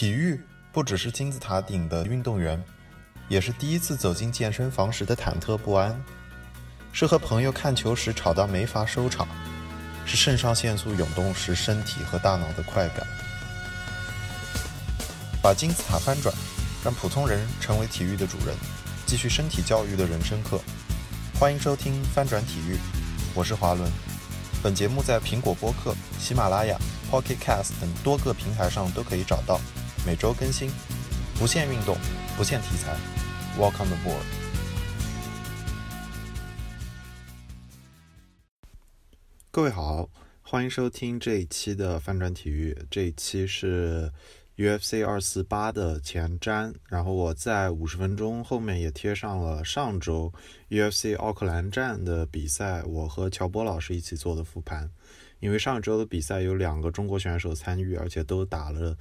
体育不只是金字塔顶的运动员，也是第一次走进健身房时的忐忑不安，是和朋友看球时吵到没法收场，是肾上腺素涌动时身体和大脑的快感。把金字塔翻转，让普通人成为体育的主人，继续身体教育的人生课。欢迎收听《翻转体育》，我是华伦。本节目在苹果播客、喜马拉雅、Pocket Cast 等多个平台上都可以找到。每周更新，不限运动，不限题材。Welcome aboard！各位好，欢迎收听这一期的翻转体育。这一期是 UFC 二四八的前瞻，然后我在五十分钟后面也贴上了上周 UFC 奥克兰站的比赛，我和乔波老师一起做的复盘。因为上周的比赛有两个中国选手参与，而且都打了。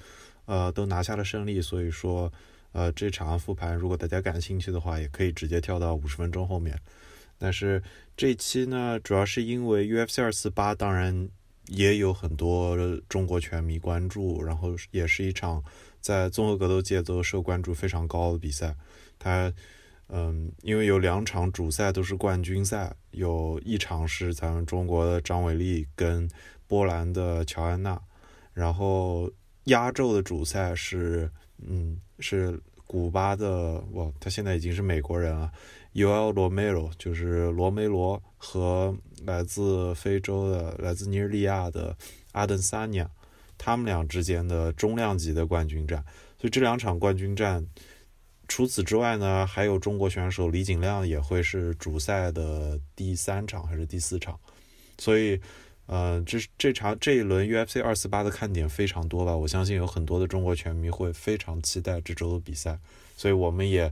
呃，都拿下了胜利，所以说，呃，这场复盘如果大家感兴趣的话，也可以直接跳到五十分钟后面。但是这期呢，主要是因为 UFC 二四八，当然也有很多中国拳迷关注，然后也是一场在综合格斗界都受关注非常高的比赛。它，嗯，因为有两场主赛都是冠军赛，有一场是咱们中国的张伟丽跟波兰的乔安娜，然后。压轴的主赛是，嗯，是古巴的，哇，他现在已经是美国人了，Ul Romero，就是罗梅罗和来自非洲的、来自尼日利亚的阿登萨尼亚，他们俩之间的中量级的冠军战。所以这两场冠军战，除此之外呢，还有中国选手李景亮也会是主赛的第三场还是第四场，所以。呃，这这场这一轮 UFC 二四八的看点非常多吧？我相信有很多的中国拳迷会非常期待这周的比赛，所以我们也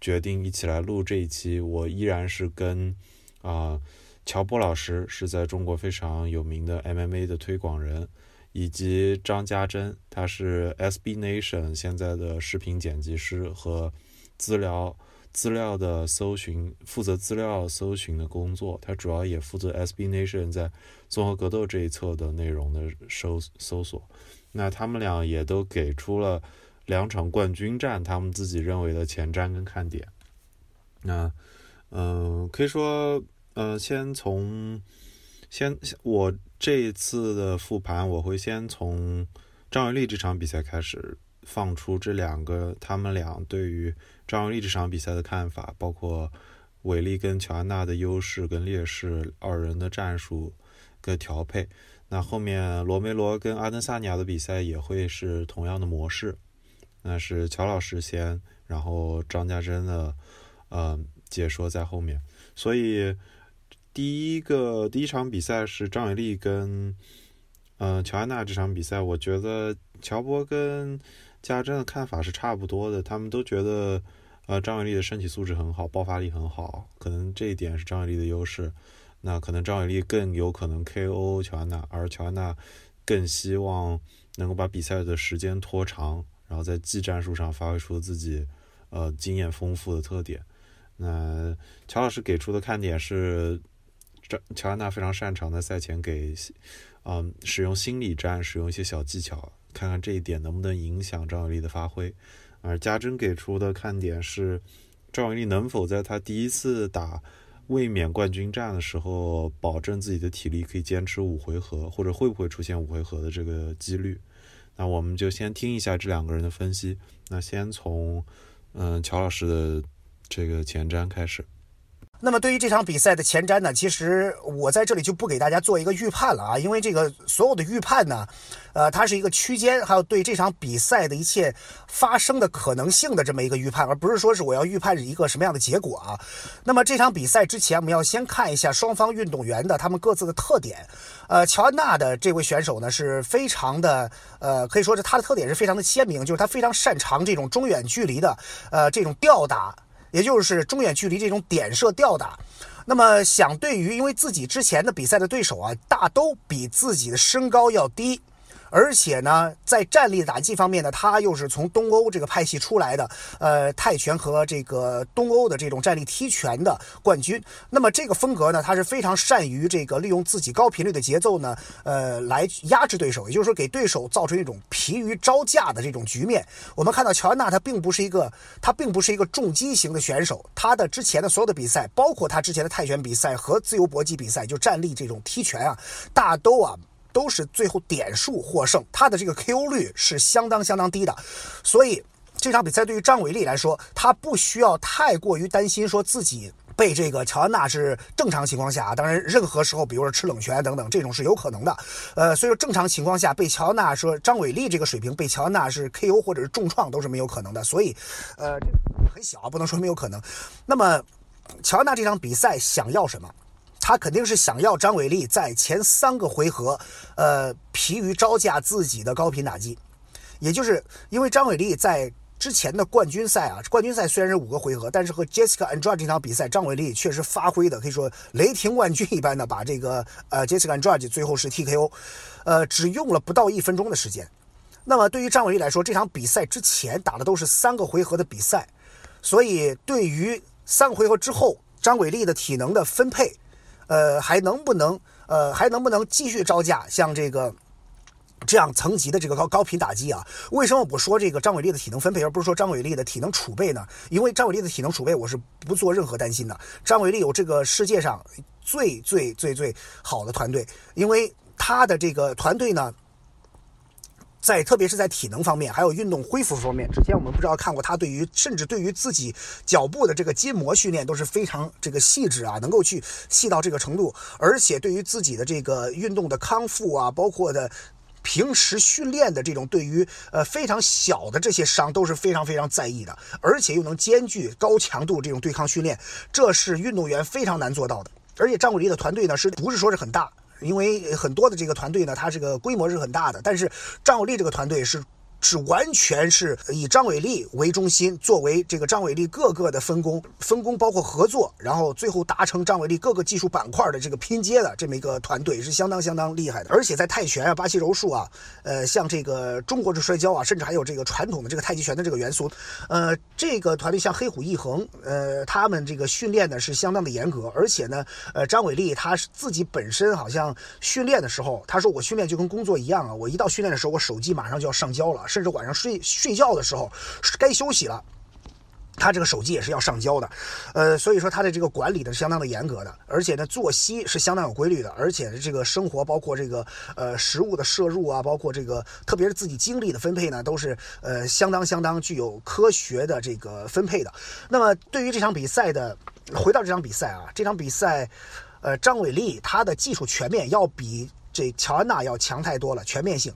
决定一起来录这一期。我依然是跟啊乔波老师是在中国非常有名的 MMA 的推广人，以及张家珍，他是 SB Nation 现在的视频剪辑师和资料。资料的搜寻，负责资料搜寻的工作，他主要也负责 SB Nation 在综合格斗这一侧的内容的搜搜索。那他们俩也都给出了两场冠军战，他们自己认为的前瞻跟看点。那，嗯，可以说，嗯，先从先我这一次的复盘，我会先从张伟丽这场比赛开始。放出这两个，他们俩对于张伟丽这场比赛的看法，包括韦利跟乔安娜的优势跟劣势，二人的战术跟调配。那后面罗梅罗跟阿登萨尼亚的比赛也会是同样的模式。那是乔老师先，然后张家珍的呃解说在后面。所以第一个第一场比赛是张伟丽跟嗯乔安娜这场比赛，我觉得乔波跟家珍的看法是差不多的，他们都觉得，呃，张伟丽的身体素质很好，爆发力很好，可能这一点是张伟丽的优势。那可能张伟丽更有可能 KO 乔安娜，而乔安娜更希望能够把比赛的时间拖长，然后在技战术上发挥出自己，呃，经验丰富的特点。那乔老师给出的看点是，乔安娜非常擅长在赛前给，嗯，使用心理战，使用一些小技巧。看看这一点能不能影响张伟丽的发挥，而家珍给出的看点是，张伟丽能否在她第一次打卫冕冠军战的时候，保证自己的体力可以坚持五回合，或者会不会出现五回合的这个几率？那我们就先听一下这两个人的分析。那先从嗯乔老师的这个前瞻开始。那么对于这场比赛的前瞻呢，其实我在这里就不给大家做一个预判了啊，因为这个所有的预判呢，呃，它是一个区间，还有对这场比赛的一切发生的可能性的这么一个预判，而不是说是我要预判一个什么样的结果啊。那么这场比赛之前，我们要先看一下双方运动员的他们各自的特点。呃，乔安娜的这位选手呢，是非常的，呃，可以说是他的特点是非常的鲜明，就是他非常擅长这种中远距离的，呃，这种吊打。也就是中远距离这种点射吊打，那么想对于因为自己之前的比赛的对手啊，大都比自己的身高要低，而且呢，在战力打击方面呢，他又是从东欧这个派系出来的，呃，泰拳和这个东欧的这种站立踢拳的冠军。那么这个风格呢，他是非常善于这个利用自己高频率的节奏呢，呃，来压制对手，也就是说给对手造成一种疲于招架的这种局面。我们看到乔安娜，他并不是一个，他并不是一个重击型的选手，他的之前的所有的比赛，包括他之前的泰拳比赛和自由搏击比赛，就站立这种踢拳啊，大都啊。都是最后点数获胜，他的这个 KO 率是相当相当低的，所以这场比赛对于张伟丽来说，他不需要太过于担心说自己被这个乔安娜是正常情况下，当然任何时候，比如说吃冷拳等等，这种是有可能的。呃，所以说正常情况下被乔安娜说张伟丽这个水平被乔安娜是 KO 或者是重创都是没有可能的，所以呃很小，不能说没有可能。那么乔安娜这场比赛想要什么？他肯定是想要张伟丽在前三个回合，呃，疲于招架自己的高频打击，也就是因为张伟丽在之前的冠军赛啊，冠军赛虽然是五个回合，但是和 Jessica Andrade 这场比赛，张伟丽确实发挥的可以说雷霆万钧一般的把这个呃 Jessica Andrade 最后是 TKO，呃，只用了不到一分钟的时间。那么对于张伟丽来说，这场比赛之前打的都是三个回合的比赛，所以对于三个回合之后张伟丽的体能的分配。呃，还能不能呃，还能不能继续招架像这个这样层级的这个高高频打击啊？为什么我说这个张伟丽的体能分配，而不是说张伟丽的体能储备呢？因为张伟丽的体能储备，我是不做任何担心的。张伟丽有这个世界上最最最最好的团队，因为他的这个团队呢。在特别是在体能方面，还有运动恢复方面，之前我们不知道看过他对于甚至对于自己脚部的这个筋膜训练都是非常这个细致啊，能够去细到这个程度，而且对于自己的这个运动的康复啊，包括的平时训练的这种对于呃非常小的这些伤都是非常非常在意的，而且又能兼具高强度这种对抗训练，这是运动员非常难做到的。而且张伟丽的团队呢，是不是说是很大？因为很多的这个团队呢，它这个规模是很大的，但是张伟丽这个团队是。是完全是以张伟丽为中心，作为这个张伟丽各个的分工，分工包括合作，然后最后达成张伟丽各个技术板块的这个拼接的这么一个团队是相当相当厉害的。而且在泰拳啊、巴西柔术啊，呃，像这个中国式摔跤啊，甚至还有这个传统的这个太极拳的这个元素，呃，这个团队像黑虎一横，呃，他们这个训练呢是相当的严格，而且呢，呃，张伟丽他是自己本身好像训练的时候，他说我训练就跟工作一样啊，我一到训练的时候，我手机马上就要上交了。甚至晚上睡睡觉的时候，该休息了，他这个手机也是要上交的，呃，所以说他的这个管理的是相当的严格的，而且呢，作息是相当有规律的，而且这个生活包括这个呃食物的摄入啊，包括这个特别是自己精力的分配呢，都是呃相当相当具有科学的这个分配的。那么对于这场比赛的，回到这场比赛啊，这场比赛，呃，张伟丽他的技术全面要比这乔安娜要强太多了，全面性。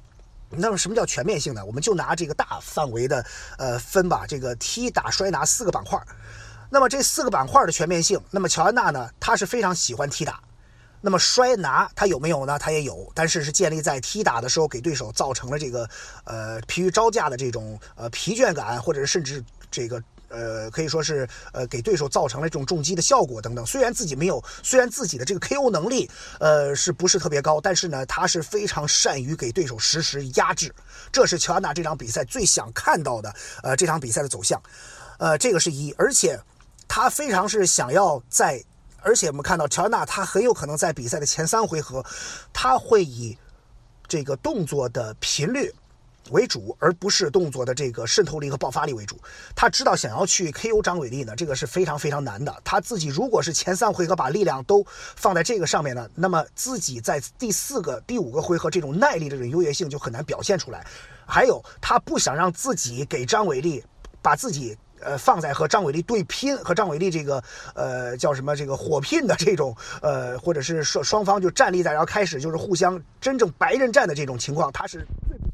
那么什么叫全面性呢？我们就拿这个大范围的呃分吧，这个踢打摔拿四个板块。那么这四个板块的全面性，那么乔安娜呢，她是非常喜欢踢打。那么摔拿她有没有呢？她也有，但是是建立在踢打的时候给对手造成了这个呃疲于招架的这种呃疲倦感，或者是甚至这个。呃，可以说是呃，给对手造成了这种重击的效果等等。虽然自己没有，虽然自己的这个 KO 能力，呃，是不是特别高？但是呢，他是非常善于给对手实时压制。这是乔安娜这场比赛最想看到的，呃，这场比赛的走向。呃，这个是一，而且他非常是想要在，而且我们看到乔安娜，他很有可能在比赛的前三回合，他会以这个动作的频率。为主，而不是动作的这个渗透力和爆发力为主。他知道想要去 KO 张伟丽呢，这个是非常非常难的。他自己如果是前三回合把力量都放在这个上面呢，那么自己在第四个、第五个回合这种耐力的这种优越性就很难表现出来。还有，他不想让自己给张伟丽把自己呃放在和张伟丽对拼，和张伟丽这个呃叫什么这个火拼的这种呃，或者是双双方就站立在，然后开始就是互相真正白刃战的这种情况，他是最不。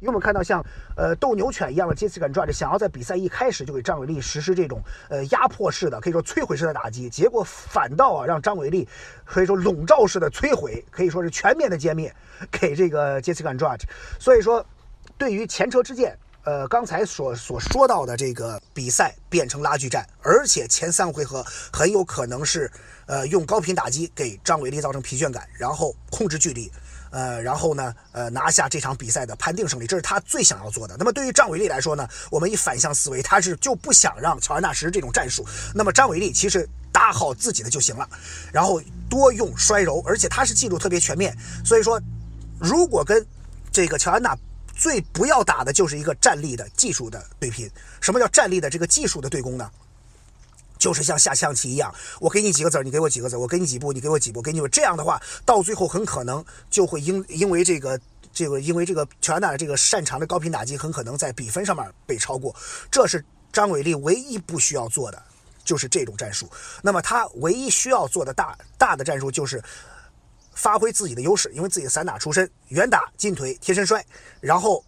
因为我们看到像呃斗牛犬一样的杰斯敢抓着，想要在比赛一开始就给张伟丽实施这种呃压迫式的，可以说摧毁式的打击，结果反倒啊让张伟丽可以说笼罩式的摧毁，可以说是全面的歼灭给这个杰斯敢抓着。所以说，对于前车之鉴，呃刚才所所说到的这个比赛变成拉锯战，而且前三回合很有可能是呃用高频打击给张伟丽造成疲倦感，然后控制距离。呃，然后呢，呃，拿下这场比赛的判定胜利，这是他最想要做的。那么对于张伟丽来说呢，我们以反向思维，他是就不想让乔安纳实施这种战术。那么张伟丽其实打好自己的就行了，然后多用摔柔，而且他是技术特别全面。所以说，如果跟这个乔安娜最不要打的就是一个站立的技术的对拼。什么叫站立的这个技术的对攻呢？就是像下象棋一样，我给你几个子儿，你给我几个子儿，我给你几步，你给我几步，给你这样的话，到最后很可能就会因因为这个这个因为这个乔安娜的这个擅长的高频打击，很可能在比分上面被超过。这是张伟丽唯一不需要做的，就是这种战术。那么他唯一需要做的大大的战术就是发挥自己的优势，因为自己散打出身，远打、近腿、贴身摔，然后。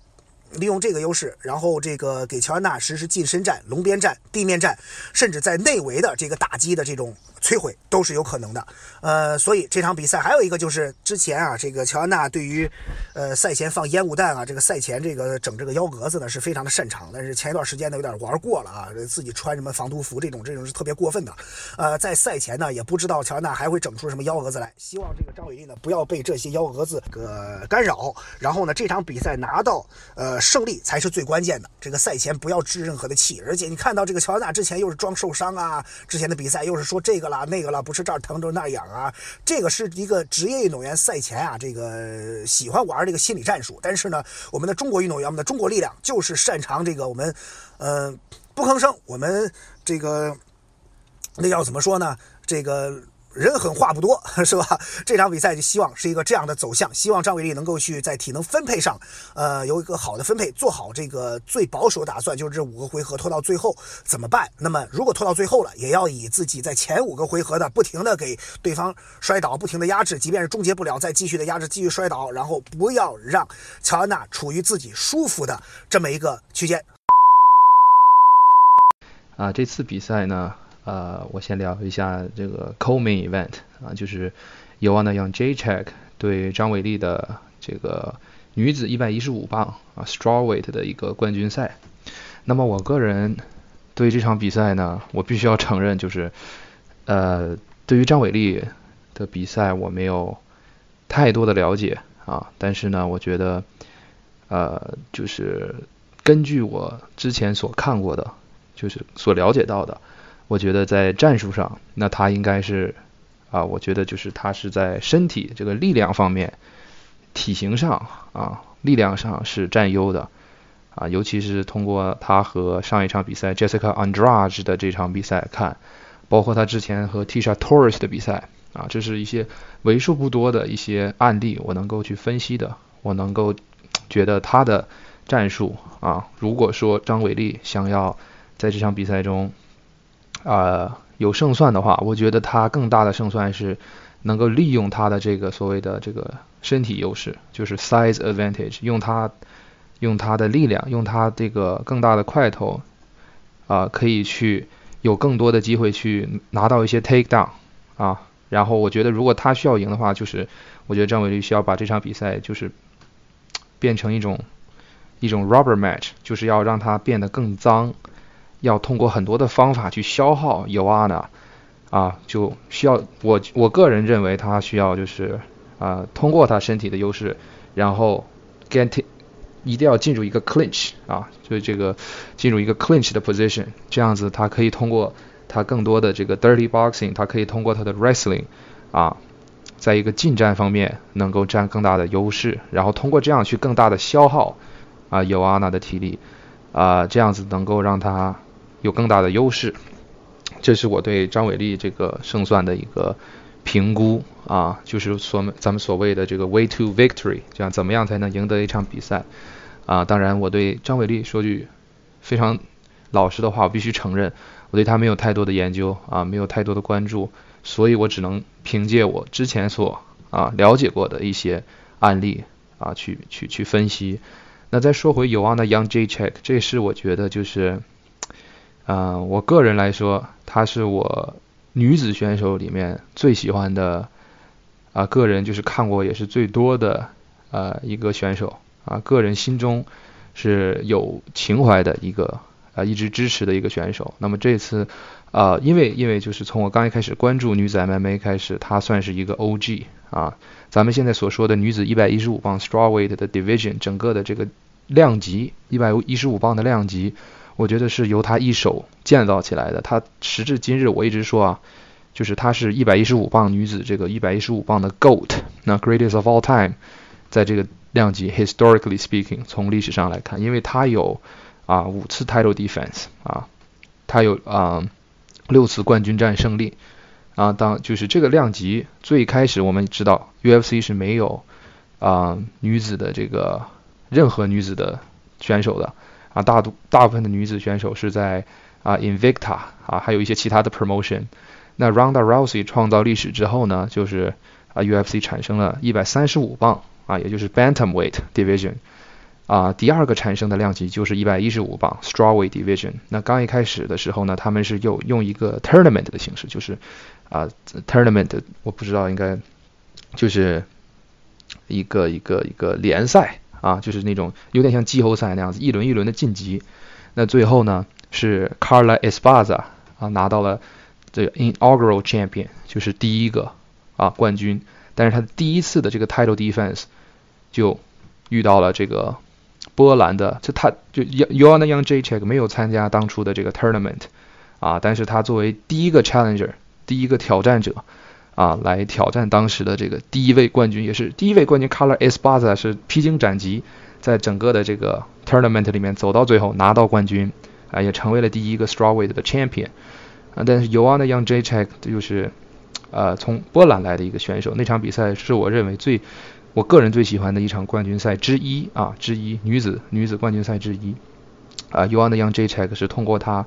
利用这个优势，然后这个给乔安娜实施近身战、龙边战、地面战，甚至在内围的这个打击的这种。摧毁都是有可能的，呃，所以这场比赛还有一个就是之前啊，这个乔安娜对于，呃，赛前放烟雾弹啊，这个赛前这个整这个幺蛾子呢是非常的擅长，但是前一段时间呢有点玩过了啊，自己穿什么防毒服这种这种是特别过分的，呃，在赛前呢也不知道乔安娜还会整出什么幺蛾子来，希望这个张伟丽呢不要被这些幺蛾子个干扰，然后呢这场比赛拿到呃胜利才是最关键的，这个赛前不要置任何的气，而且你看到这个乔安娜之前又是装受伤啊，之前的比赛又是说这个。啦那个了，不是这儿疼着那儿痒啊，这个是一个职业运动员赛前啊，这个喜欢玩这个心理战术。但是呢，我们的中国运动员，我们的中国力量就是擅长这个，我们，嗯，不吭声，我们这个那要怎么说呢？这个。人狠话不多，是吧？这场比赛就希望是一个这样的走向，希望张伟丽能够去在体能分配上，呃，有一个好的分配，做好这个最保守打算，就是这五个回合拖到最后怎么办？那么如果拖到最后了，也要以自己在前五个回合的不停的给对方摔倒，不停的压制，即便是终结不了，再继续的压制，继续摔倒，然后不要让乔安娜处于自己舒服的这么一个区间。啊，这次比赛呢？呃，我先聊一下这个 co-main event 啊，就是 Joanna y o u n g Jacek 对张伟丽的这个女子115磅啊 strawweight 的一个冠军赛。那么我个人对这场比赛呢，我必须要承认，就是呃，对于张伟丽的比赛我没有太多的了解啊，但是呢，我觉得呃，就是根据我之前所看过的，就是所了解到的。我觉得在战术上，那他应该是啊，我觉得就是他是在身体这个力量方面、体型上啊，力量上是占优的啊，尤其是通过他和上一场比赛 Jessica Andrade 的这场比赛看，包括他之前和 Tisha Torres 的比赛啊，这是一些为数不多的一些案例，我能够去分析的，我能够觉得他的战术啊，如果说张伟丽想要在这场比赛中。啊，有胜算的话，我觉得他更大的胜算是能够利用他的这个所谓的这个身体优势，就是 size advantage，用他用他的力量，用他这个更大的块头啊，可以去有更多的机会去拿到一些 take down 啊。然后我觉得如果他需要赢的话，就是我觉得张伟丽需要把这场比赛就是变成一种一种 rubber match，就是要让他变得更脏。要通过很多的方法去消耗尤阿娜，啊，就需要我我个人认为他需要就是啊，通过他身体的优势，然后 get 一定要进入一个 clinch 啊，就这个进入一个 clinch 的 position，这样子他可以通过他更多的这个 dirty boxing，他可以通过他的 wrestling 啊，在一个近战方面能够占更大的优势，然后通过这样去更大的消耗啊尤阿娜的体力啊，这样子能够让他。有更大的优势，这是我对张伟丽这个胜算的一个评估啊，就是所咱们所谓的这个 way to victory，这样怎么样才能赢得一场比赛啊？当然，我对张伟丽说句非常老实的话，我必须承认，我对她没有太多的研究啊，没有太多的关注，所以我只能凭借我之前所啊了解过的一些案例啊去去去分析。那再说回有望的 Young J Check，这是我觉得就是。啊，我个人来说，她是我女子选手里面最喜欢的啊，个人就是看过也是最多的呃一个选手啊，个人心中是有情怀的一个啊，一直支持的一个选手。那么这次啊，因为因为就是从我刚一开始关注女子 MMA 开始，她算是一个 OG 啊。咱们现在所说的女子一百一十五磅 strawweight 的 division，整个的这个量级一百一十五磅的量级，我觉得是由她一手建造起来的。她时至今日，我一直说啊，就是她是一百一十五磅女子这个一百一十五磅的 GOAT，那 greatest of all time，在这个量级 historically speaking，从历史上来看，因为她有啊五次 title defense 啊，她有啊六次冠军战胜利。啊，当就是这个量级最开始我们知道 UFC 是没有啊女子的这个任何女子的选手的啊，大多大部分的女子选手是在啊 Invicta 啊，还有一些其他的 promotion。那 Ronda Rousey 创造历史之后呢，就是啊 UFC 产生了一百三十五磅啊，也就是 Bantamweight division。啊，第二个产生的量级就是一百一十五磅 strawweight division。那刚一开始的时候呢，他们是用用一个 tournament 的形式，就是啊 tournament，我不知道应该就是一个一个一个联赛啊，就是那种有点像季后赛那样子，一轮一轮的晋级。那最后呢，是 Carla Espaza 啊拿到了这个 inaugural champion，就是第一个啊冠军。但是他第一次的这个 title defense 就遇到了这个。波兰的，就他就 Yoana Young Jacek 没有参加当初的这个 tournament 啊，但是他作为第一个 challenger，第一个挑战者啊，来挑战当时的这个第一位冠军，也是第一位冠军 Color Esparza 是披荆斩棘，在整个的这个 tournament 里面走到最后拿到冠军啊，也成为了第一个 strawweight 的 champion 啊，但是 Yoana Young Jacek 就是呃从波兰来的一个选手，那场比赛是我认为最。我个人最喜欢的一场冠军赛之一啊，之一女子女子冠军赛之一啊，Yoana Young Jacek 是通过他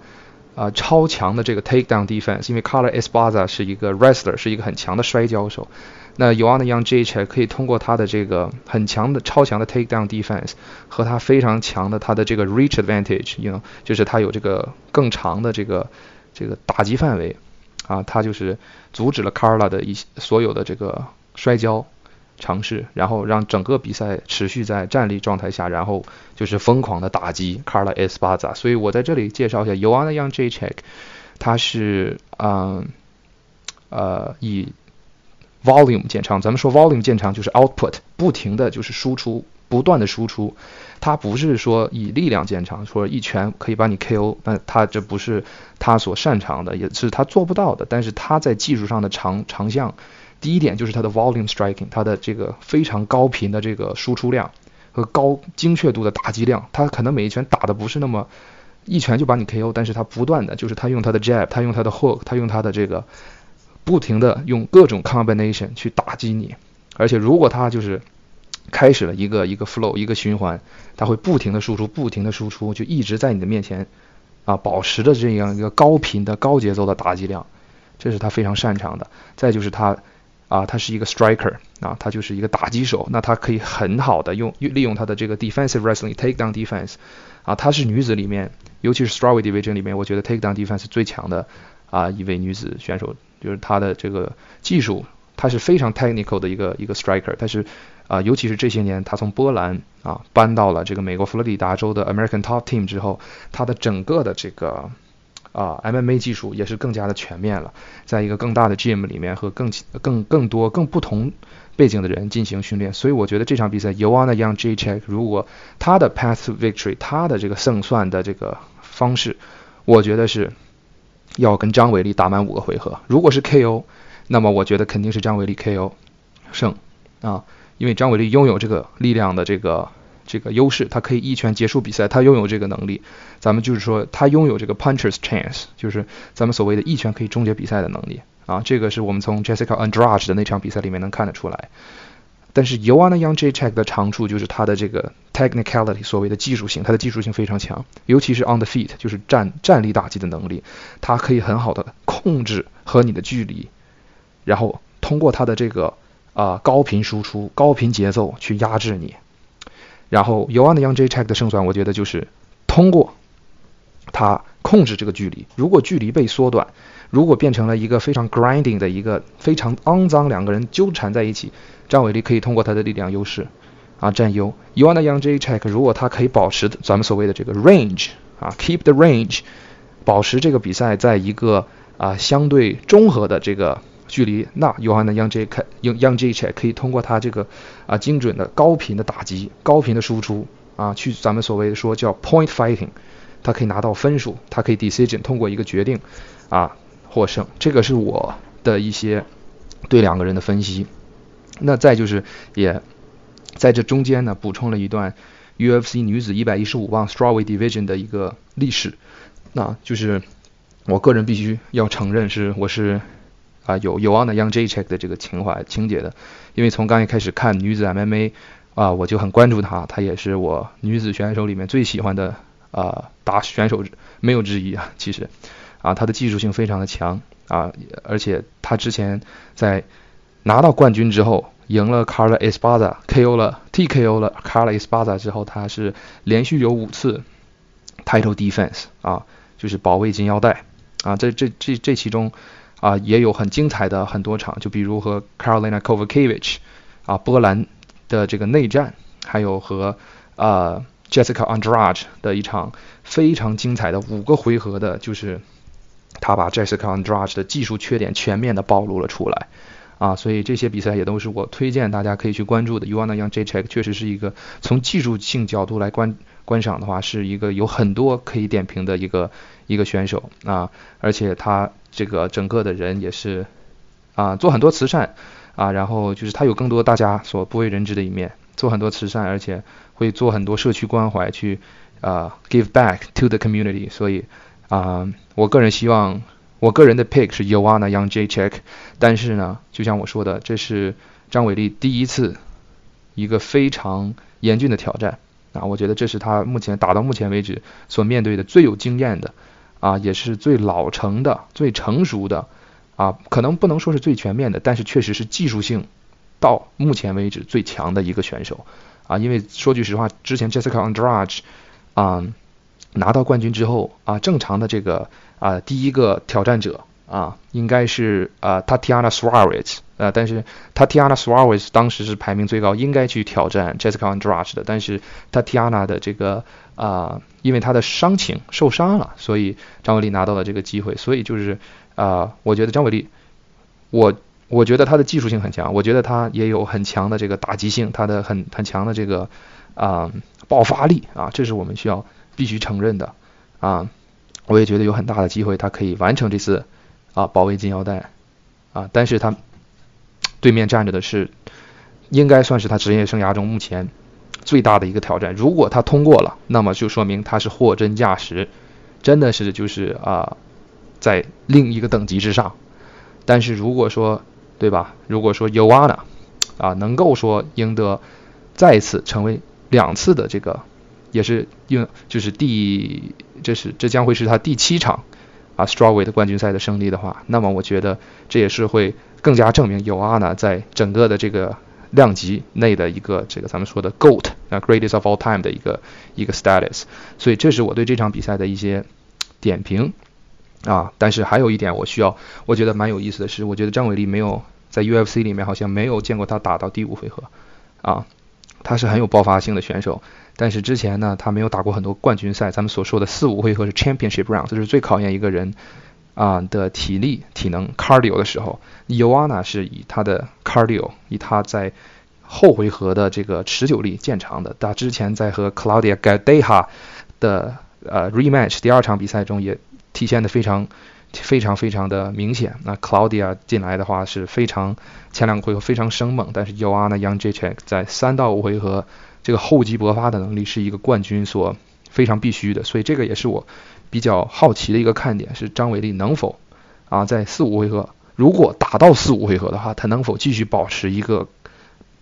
啊超强的这个 takedown defense，因为 Carla Esparza 是一个 wrestler，是一个很强的摔跤手，那 Yoana Young Jacek 可以通过他的这个很强的超强的 takedown defense 和他非常强的他的这个 reach advantage，you know，就是他有这个更长的这个这个打击范围啊，他就是阻止了 Carla 的一些所有的这个摔跤。尝试，然后让整个比赛持续在站立状态下，然后就是疯狂的打击 Carla Esparza。所以我在这里介绍一下 Yoana Young Jacek，他是嗯呃以 volume 见长，咱们说 volume 见长就是 output，不停的就是输出，不断的输出。他不是说以力量见长，说一拳可以把你 KO，那他这不是他所擅长的，也是他做不到的。但是他在技术上的长长项。第一点就是它的 volume striking，它的这个非常高频的这个输出量和高精确度的打击量，它可能每一拳打的不是那么一拳就把你 KO，但是它不断的就是他用他的 jab，他用他的 hook，他用他的这个不停的用各种 combination 去打击你，而且如果他就是开始了一个一个 flow 一个循环，他会不停的输出，不停的输出，就一直在你的面前啊保持着这样一个高频的高节奏的打击量，这是他非常擅长的。再就是他。啊，他是一个 striker，啊，他就是一个打击手，那他可以很好的用利用他的这个 defensive wrestling takedown defense，啊，她是女子里面，尤其是 strawweight division 里面，我觉得 takedown defense 最强的啊一位女子选手，就是她的这个技术，她是非常 technical 的一个一个 striker，但是啊，尤其是这些年她从波兰啊搬到了这个美国佛罗里达州的 American Top Team 之后，她的整个的这个。啊，MMA 技术也是更加的全面了，在一个更大的 gym 里面和更更更多更不同背景的人进行训练，所以我觉得这场比赛 Yoana Young Jacek 如果他的 path to victory，他的这个胜算的这个方式，我觉得是要跟张伟丽打满五个回合。如果是 KO，那么我觉得肯定是张伟丽 KO 胜啊，因为张伟丽拥有这个力量的这个。这个优势，他可以一拳结束比赛，他拥有这个能力。咱们就是说，他拥有这个 puncher's chance，就是咱们所谓的一拳可以终结比赛的能力啊。这个是我们从 Jessica Andrade 的那场比赛里面能看得出来。但是 Yoana Young Jacek 的长处就是他的这个 technicality，所谓的技术性，他的技术性非常强，尤其是 on the feet，就是站站立打击的能力，他可以很好的控制和你的距离，然后通过他的这个啊高频输出、高频节奏去压制你。然后 y o a n 的 Young Jacek 的胜算，我觉得就是通过他控制这个距离。如果距离被缩短，如果变成了一个非常 grinding 的一个非常肮脏，两个人纠缠在一起，张伟丽可以通过他的力量优势啊占优。y o a n 的 Young Jacek 如果他可以保持咱们所谓的这个 range 啊，keep the range，保持这个比赛在一个啊相对中和的这个距离，那约翰的 Young J 可 Young J 可以通过他这个啊精准的高频的打击、高频的输出啊，去咱们所谓的说叫 point fighting，他可以拿到分数，他可以 decision 通过一个决定啊获胜。这个是我的一些对两个人的分析。那再就是也在这中间呢补充了一段 UFC 女子115磅 strawweight division 的一个历史。那就是我个人必须要承认是我是啊有有 on 的 Young Jacek 的这个情怀情节的，因为从刚一开始看女子 MMA 啊我就很关注她，她也是我女子选手里面最喜欢的啊打选手没有之一啊其实啊她的技术性非常的强啊而且她之前在拿到冠军之后赢了 Carla Espada KO 了 TKO 了 Carla Espada 之后她是连续有五次 title defense 啊。就是保卫金腰带啊，这这这这其中啊也有很精彩的很多场，就比如和 Carolina Kowalkiewicz 啊波兰的这个内战，还有和呃 Jessica Andrade 的一场非常精彩的五个回合的，就是他把 Jessica Andrade 的技术缺点全面的暴露了出来啊，所以这些比赛也都是我推荐大家可以去关注的。Uwana Young J Check 确实是一个从技术性角度来观。观赏的话是一个有很多可以点评的一个一个选手啊，而且他这个整个的人也是啊做很多慈善啊，然后就是他有更多大家所不为人知的一面，做很多慈善，而且会做很多社区关怀去啊 give back to the community，所以啊我个人希望我个人的 pick 是 Yoana Young J Check，但是呢就像我说的，这是张伟丽第一次一个非常严峻的挑战。啊，我觉得这是他目前打到目前为止所面对的最有经验的，啊，也是最老成的、最成熟的，啊，可能不能说是最全面的，但是确实是技术性到目前为止最强的一个选手，啊，因为说句实话，之前 Jessica Andrade 啊拿到冠军之后，啊，正常的这个啊第一个挑战者。啊，应该是呃，Tatiana Suarez，呃，但是 Tatiana Suarez 当时是排名最高，应该去挑战 Jessica Andrade 的，但是 Tatiana 的这个啊，因为他的伤情受伤了，所以张伟丽拿到了这个机会，所以就是啊，我觉得张伟丽，我我觉得他的技术性很强，我觉得他也有很强的这个打击性，他的很很强的这个啊爆发力啊，这是我们需要必须承认的啊，我也觉得有很大的机会，他可以完成这次。啊，保卫金腰带，啊，但是他对面站着的是，应该算是他职业生涯中目前最大的一个挑战。如果他通过了，那么就说明他是货真价实，真的是就是啊，在另一个等级之上。但是如果说，对吧？如果说 y o a n a 啊，能够说赢得再次成为两次的这个，也是用就是第，这是这将会是他第七场。啊，Strawweight 冠军赛的胜利的话，那么我觉得这也是会更加证明 Yoana 在整个的这个量级内的一个这个咱们说的 GOAT 啊，Greatest of All Time 的一个一个 status。所以这是我对这场比赛的一些点评啊。但是还有一点我需要，我觉得蛮有意思的是，我觉得张伟丽没有在 UFC 里面好像没有见过他打到第五回合啊，他是很有爆发性的选手。但是之前呢，他没有打过很多冠军赛。咱们所说的四五回合是 Championship Round，这是最考验一个人啊的体力、体能 Cardio 的时候。Yoana 是以他的 Cardio，以他在后回合的这个持久力见长的。他之前在和 Claudia Gadeha 的呃 Rematch 第二场比赛中也体现的非常、非常、非常的明显。那 Claudia 进来的话是非常前两个回合非常生猛，但是 Yoana Young Jacek 在三到五回合。这个厚积薄发的能力是一个冠军所非常必须的，所以这个也是我比较好奇的一个看点，是张伟丽能否啊在四五回合，如果打到四五回合的话，他能否继续保持一个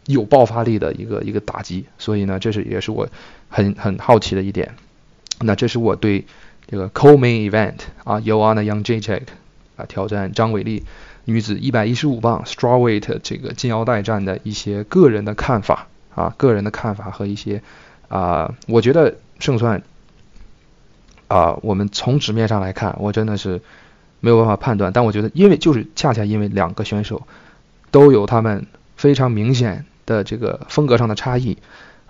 有爆发力的一个一个打击？所以呢，这是也是我很很好奇的一点。那这是我对这个 Co-Main Event 啊，Yoana Young Jack 啊挑战张伟丽女子一百一十五磅 Strawweight 这个金腰带战的一些个人的看法。啊，个人的看法和一些啊，我觉得胜算啊，我们从纸面上来看，我真的是没有办法判断。但我觉得，因为就是恰恰因为两个选手都有他们非常明显的这个风格上的差异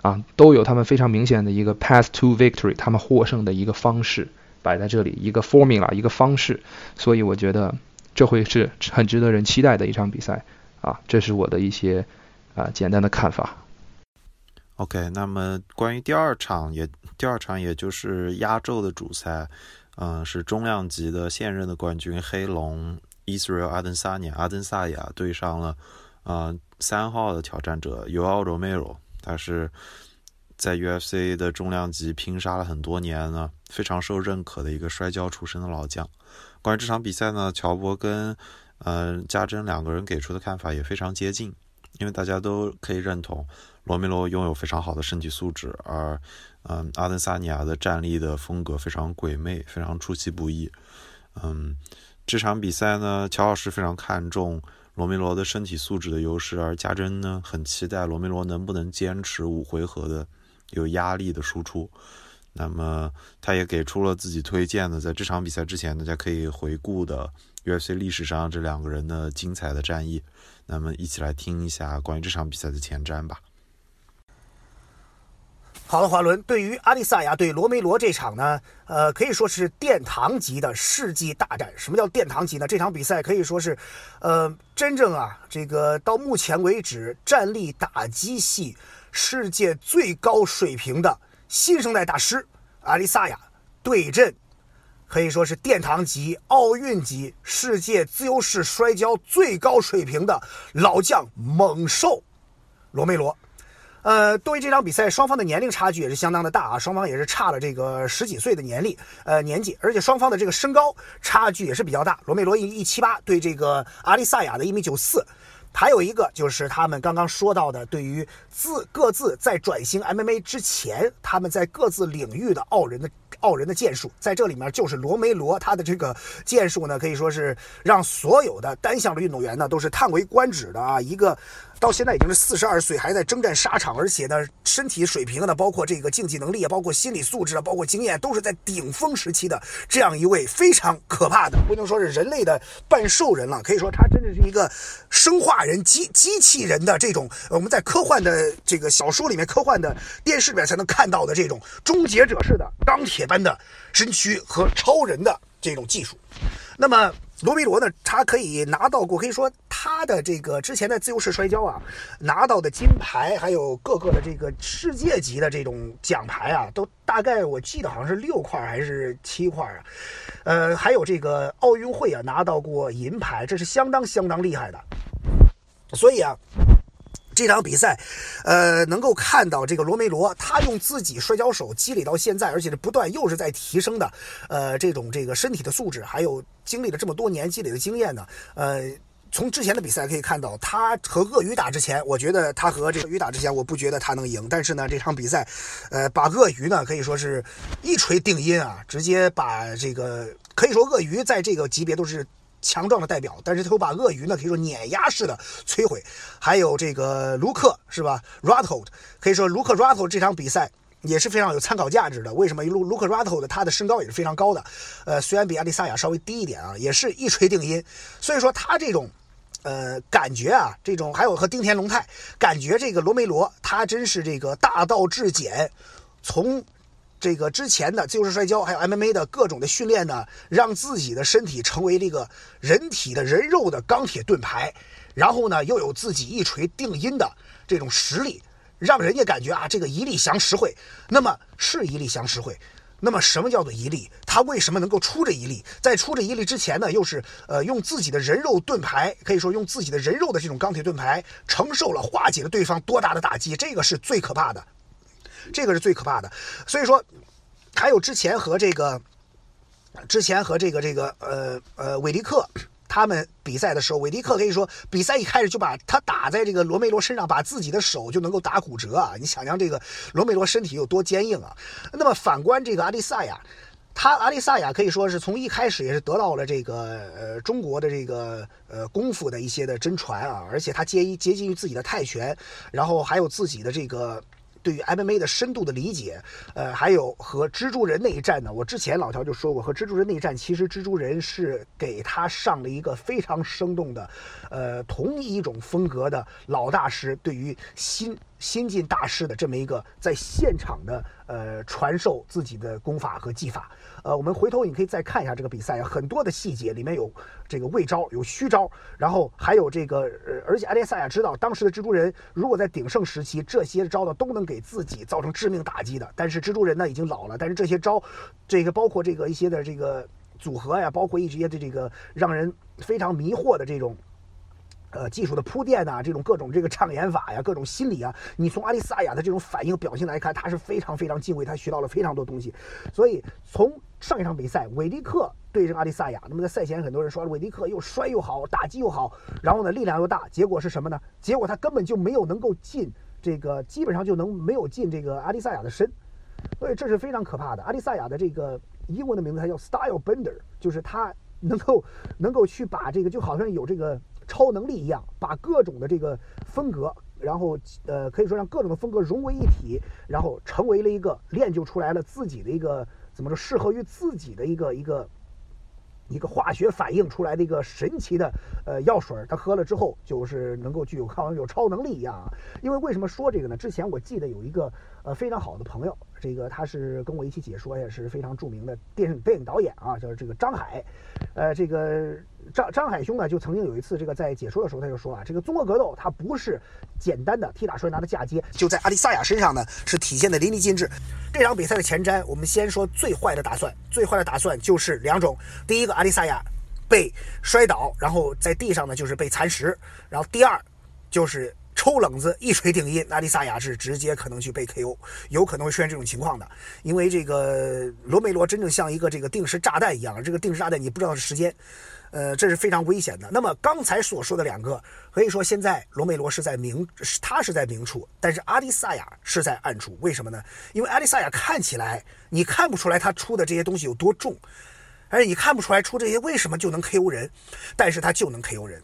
啊，都有他们非常明显的一个 path to victory，他们获胜的一个方式摆在这里，一个 formula，一个方式，所以我觉得这会是很值得人期待的一场比赛啊，这是我的一些啊简单的看法。OK，那么关于第二场也第二场也就是压轴的主赛，嗯，是重量级的现任的冠军黑龙 Israel 阿登萨尼亚阿登萨亚对上了啊三号的挑战者 Yoel Romero，他是。在 UFC 的重量级拼杀了很多年呢，非常受认可的一个摔跤出身的老将。关于这场比赛呢，乔博跟嗯加珍两个人给出的看法也非常接近，因为大家都可以认同罗梅罗拥有非常好的身体素质，而嗯阿登萨尼亚的站立的风格非常鬼魅，非常出其不意。嗯，这场比赛呢，乔老师非常看重罗梅罗的身体素质的优势，而加珍呢很期待罗梅罗能不能坚持五回合的。有压力的输出，那么他也给出了自己推荐的，在这场比赛之前，大家可以回顾的 UFC 历史上这两个人的精彩的战役。那么一起来听一下关于这场比赛的前瞻吧。好的，华伦，对于阿利萨亚对罗梅罗这场呢，呃，可以说是殿堂级的世纪大战。什么叫殿堂级呢？这场比赛可以说是，呃，真正啊，这个到目前为止战力打击系。世界最高水平的新生代大师阿里萨亚对阵，可以说是殿堂级、奥运级、世界自由式摔跤最高水平的老将猛兽罗梅罗。呃，对于这场比赛，双方的年龄差距也是相当的大啊，双方也是差了这个十几岁的年龄，呃，年纪，而且双方的这个身高差距也是比较大。罗梅罗一一七八，对这个阿里萨亚的一米九四。还有一个就是他们刚刚说到的，对于自各自在转型 MMA 之前，他们在各自领域的傲人的傲人的剑术，在这里面就是罗梅罗他的这个剑术呢，可以说是让所有的单项的运动员呢都是叹为观止的啊，一个。到现在已经是四十二岁，还在征战沙场，而且呢，身体水平呢，包括这个竞技能力啊，包括心理素质啊，包括经验，都是在顶峰时期的这样一位非常可怕的，不能说是人类的半兽人了，可以说他真的是一个生化人、机机器人的这种，我们在科幻的这个小说里面、科幻的电视里面才能看到的这种终结者式的钢铁般的身躯和超人的这种技术。那么。罗梅罗呢？他可以拿到过，可以说他的这个之前的自由式摔跤啊，拿到的金牌，还有各个的这个世界级的这种奖牌啊，都大概我记得好像是六块还是七块啊。呃，还有这个奥运会啊，拿到过银牌，这是相当相当厉害的。所以啊。这场比赛，呃，能够看到这个罗梅罗，他用自己摔跤手积累到现在，而且是不断又是在提升的，呃，这种这个身体的素质，还有经历了这么多年积累的经验呢，呃，从之前的比赛可以看到，他和鳄鱼打之前，我觉得他和这个鱼打之前，我不觉得他能赢，但是呢，这场比赛，呃，把鳄鱼呢可以说是一锤定音啊，直接把这个可以说鳄鱼在这个级别都是。强壮的代表，但是他又把鳄鱼呢可以说碾压式的摧毁。还有这个卢克是吧 r a t t l e 可以说卢克 r a t t l e 这场比赛也是非常有参考价值的。为什么卢卢克 r a t t l e 他的身高也是非常高的，呃，虽然比阿迪萨亚稍微低一点啊，也是一锤定音。所以说他这种，呃，感觉啊，这种还有和丁田龙泰，感觉这个罗梅罗他真是这个大道至简，从。这个之前的自由式摔跤，还有 MMA 的各种的训练呢，让自己的身体成为这个人体的人肉的钢铁盾牌，然后呢，又有自己一锤定音的这种实力，让人家感觉啊，这个一力降十会。那么是一力降十会，那么什么叫做一力？他为什么能够出这一力？在出这一力之前呢，又是呃用自己的人肉盾牌，可以说用自己的人肉的这种钢铁盾牌，承受了化解了对方多大的打击，这个是最可怕的。这个是最可怕的，所以说，还有之前和这个，之前和这个这个呃呃韦迪克他们比赛的时候，韦迪克可以说比赛一开始就把他打在这个罗梅罗身上，把自己的手就能够打骨折啊！你想想这个罗梅罗身体有多坚硬啊？那么反观这个阿利萨亚，他阿利萨亚可以说是从一开始也是得到了这个呃中国的这个呃功夫的一些的真传啊，而且他接一接近于自己的泰拳，然后还有自己的这个。对于 MMA 的深度的理解，呃，还有和蜘蛛人那一战呢，我之前老乔就说过，和蜘蛛人那一战，其实蜘蛛人是给他上了一个非常生动的，呃，同一种风格的老大师对于新新晋大师的这么一个在现场的呃传授自己的功法和技法。呃，我们回头你可以再看一下这个比赛，很多的细节里面有这个未招，有虚招，然后还有这个呃，而且阿列萨亚知道当时的蜘蛛人如果在鼎盛时期，这些招呢都能给自己造成致命打击的。但是蜘蛛人呢已经老了，但是这些招，这个包括这个一些的这个组合呀，包括一些的这个让人非常迷惑的这种。呃，技术的铺垫呐，这种各种这个障眼法呀，各种心理啊，你从阿丽萨亚的这种反应表现来看，他是非常非常敬畏，他学到了非常多东西。所以从上一场比赛，韦迪克对阵阿丽萨亚，那么在赛前很多人说韦迪克又摔又好，打击又好，然后呢力量又大，结果是什么呢？结果他根本就没有能够进这个，基本上就能没有进这个阿丽萨亚的身，所以这是非常可怕的。阿丽萨亚的这个英文的名字它叫 Style Bender，就是他能够 能够去把这个就好像有这个。超能力一样，把各种的这个风格，然后呃，可以说让各种的风格融为一体，然后成为了一个练就出来了自己的一个怎么说，适合于自己的一个一个一个化学反应出来的一个神奇的呃药水。他喝了之后，就是能够具有抗有超能力一样啊。因为为什么说这个呢？之前我记得有一个呃非常好的朋友，这个他是跟我一起解说，也是非常著名的电影电影导演啊，叫这个张海，呃，这个。张张海兄呢，就曾经有一次这个在解说的时候，他就说啊，这个综合格斗它不是简单的踢打摔拿的嫁接，就在阿丽萨亚身上呢是体现的淋漓尽致。这场比赛的前瞻，我们先说最坏的打算，最坏的打算就是两种：第一个，阿丽萨亚被摔倒，然后在地上呢就是被蚕食；然后第二就是。抽冷子一锤定音，阿丽萨亚是直接可能去被 KO，有可能会出现这种情况的。因为这个罗梅罗真正像一个这个定时炸弹一样，这个定时炸弹你不知道是时间，呃，这是非常危险的。那么刚才所说的两个，可以说现在罗梅罗是在明，是他是在明处，但是阿丽萨亚是在暗处。为什么呢？因为阿丽萨亚看起来你看不出来他出的这些东西有多重，而且你看不出来出这些为什么就能 KO 人，但是他就能 KO 人。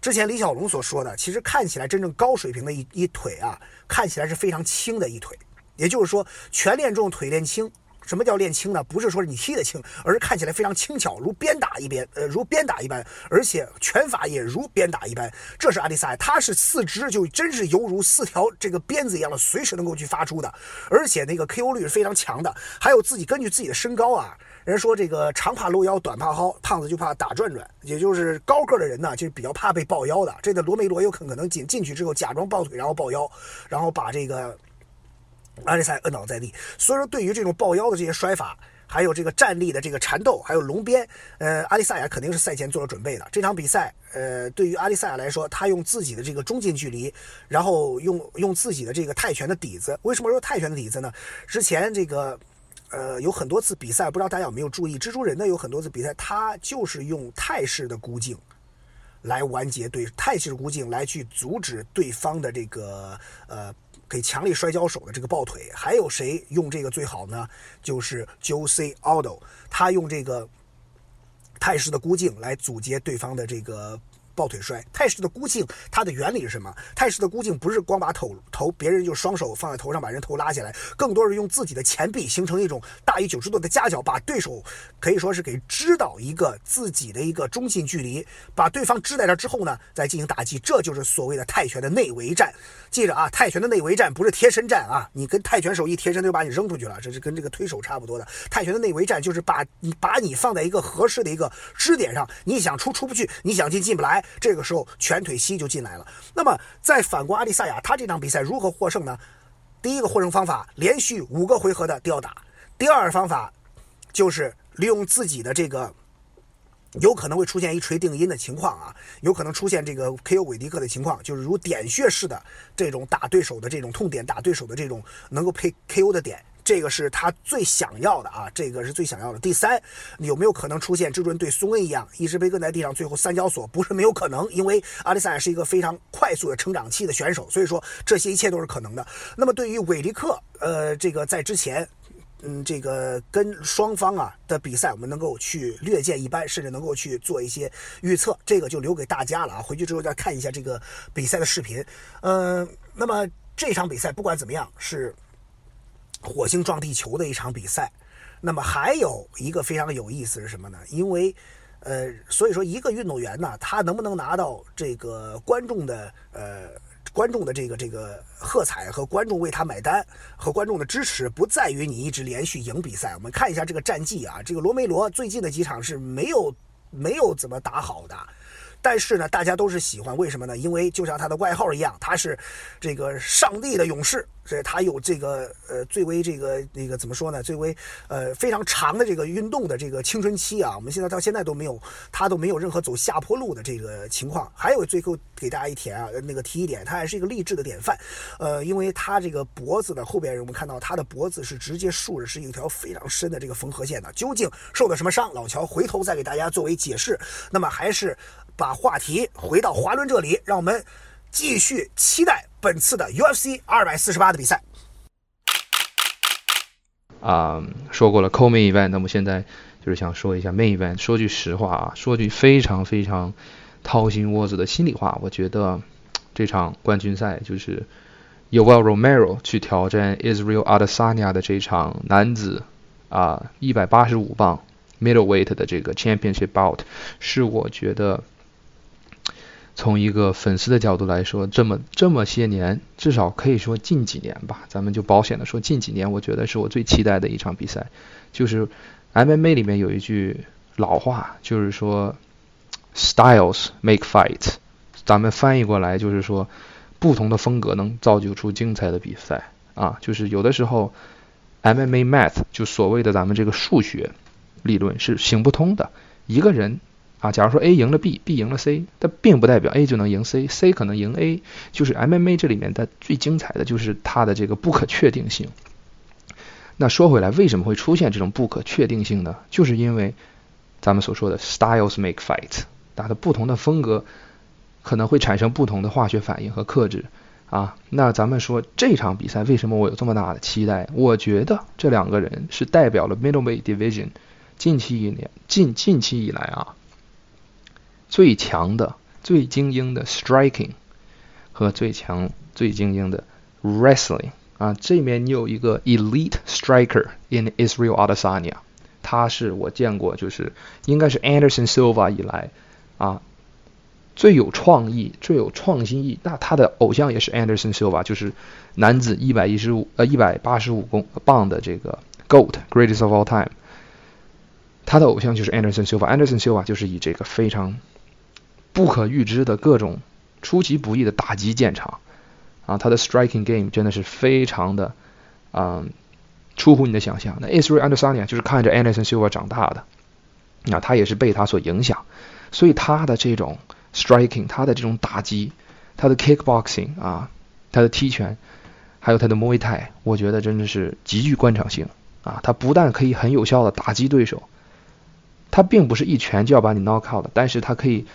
之前李小龙所说的，其实看起来真正高水平的一一腿啊，看起来是非常轻的一腿。也就是说，拳练重，腿练轻。什么叫练轻呢？不是说你踢得轻，而是看起来非常轻巧，如鞭打一鞭，呃，如鞭打一般，而且拳法也如鞭打一般。这是阿迪赛，他是四肢就真是犹如四条这个鞭子一样的，随时能够去发出的，而且那个 KO 率是非常强的。还有自己根据自己的身高啊。人说这个长怕搂腰，短怕薅，胖子就怕打转转，也就是高个的人呢，就是比较怕被抱腰的。这个罗梅罗有可可能进进去之后假装抱腿，然后抱腰，然后把这个阿里塞摁倒在地。所以说，对于这种抱腰的这些摔法，还有这个站立的这个缠斗，还有龙鞭，呃，阿里塞亚肯定是赛前做了准备的。这场比赛，呃，对于阿里塞亚来说，他用自己的这个中近距离，然后用用自己的这个泰拳的底子。为什么说泰拳的底子呢？之前这个。呃，有很多次比赛，不知道大家有没有注意，蜘蛛人呢有很多次比赛，他就是用泰式的箍颈来完结对泰式箍颈来去阻止对方的这个呃给强力摔跤手的这个抱腿。还有谁用这个最好呢？就是 Jose Aldo，他用这个泰式的箍颈来阻截对方的这个。抱腿摔，泰式的箍颈，它的原理是什么？泰式的箍颈不是光把头头别人就双手放在头上把人头拉起来，更多是用自己的前臂形成一种大于九十度的夹角，把对手可以说是给支到一个自己的一个中心距离，把对方支在这之后呢，再进行打击，这就是所谓的泰拳的内围战。记着啊，泰拳的内围战不是贴身战啊，你跟泰拳手一贴身就把你扔出去了，这是跟这个推手差不多的。泰拳的内围战就是把你把你放在一个合适的一个支点上，你想出出不去，你想进进不来。这个时候拳腿膝就进来了。那么再反观阿里萨亚，他这场比赛如何获胜呢？第一个获胜方法，连续五个回合的吊打；第二方法就是利用自己的这个有可能会出现一锤定音的情况啊，有可能出现这个 KO 韦迪克的情况，就是如点穴式的这种打对手的这种痛点，打对手的这种能够配 KO 的点。这个是他最想要的啊，这个是最想要的。第三，有没有可能出现蜘蛛对松恩一样，一直被摁在地上，最后三角锁？不是没有可能，因为阿里萨是一个非常快速的成长期的选手，所以说这些一切都是可能的。那么对于韦迪克，呃，这个在之前，嗯，这个跟双方啊的比赛，我们能够去略见一斑，甚至能够去做一些预测，这个就留给大家了啊。回去之后再看一下这个比赛的视频。嗯，那么这场比赛不管怎么样是。火星撞地球的一场比赛，那么还有一个非常有意思是什么呢？因为，呃，所以说一个运动员呢，他能不能拿到这个观众的呃。观众的这个这个喝彩和观众为他买单和观众的支持，不在于你一直连续赢比赛。我们看一下这个战绩啊，这个罗梅罗最近的几场是没有没有怎么打好的。但是呢，大家都是喜欢，为什么呢？因为就像他的外号一样，他是这个上帝的勇士，所以他有这个呃最为这个那个怎么说呢？最为呃非常长的这个运动的这个青春期啊，我们现在到现在都没有他都没有任何走下坡路的这个情况。还有最后给大家一提啊，那个提一点，他还是一个励志的典范，呃，因为他这个脖子的后边我们看到他的脖子是直接竖着，是一条非常深的这个缝合线的。究竟受了什么伤？老乔回头再给大家作为解释。那么还是。把话题回到华伦这里，让我们继续期待本次的 UFC 二百四十八的比赛。啊，说过了 Co Main Event，那么现在就是想说一下 Main Event。说句实话啊，说句非常非常掏心窝子的心里话，我觉得这场冠军赛就是 Yoel Romero 去挑战 Israel Adesanya 的这场男子啊一百八十五磅 Middleweight 的这个 Championship Bout，是我觉得。从一个粉丝的角度来说，这么这么些年，至少可以说近几年吧，咱们就保险的说近几年，我觉得是我最期待的一场比赛。就是 MMA 里面有一句老话，就是说 Styles make fight，咱们翻译过来就是说，不同的风格能造就出精彩的比赛啊。就是有的时候 MMA math 就所谓的咱们这个数学理论是行不通的，一个人。啊，假如说 A 赢了 B，B 赢了 C，但并不代表 A 就能赢 C，C 可能赢 A。就是 MMA 这里面的最精彩的就是它的这个不可确定性。那说回来，为什么会出现这种不可确定性呢？就是因为咱们所说的 styles make fight，打的不同的风格可能会产生不同的化学反应和克制。啊，那咱们说这场比赛为什么我有这么大的期待？我觉得这两个人是代表了 middleweight division 近期一年近近期以来啊。最强的、最精英的 striking 和最强、最精英的 wrestling 啊，这面你有一个 elite striker in Israel Adesanya，他是我见过就是应该是 Anderson Silva 以来啊最有创意、最有创新意。那他的偶像也是 Anderson Silva，就是男子一百一十五呃一百八十五公磅的这个 GOAT greatest of all time。他的偶像就是 Anderson Silva，Anderson Silva 就是以这个非常不可预知的各种出其不意的打击见长，啊，他的 striking game 真的是非常的，嗯，出乎你的想象。那 Israel Adesanya 就是看着 Anderson Silva 长大的，那他也是被他所影响，所以他的这种 striking，他的这种打击，他的 kickboxing 啊，他的踢拳，还有他的 Muay Thai，我觉得真的是极具观赏性啊。他不但可以很有效的打击对手，他并不是一拳就要把你 knock out，但是他可以。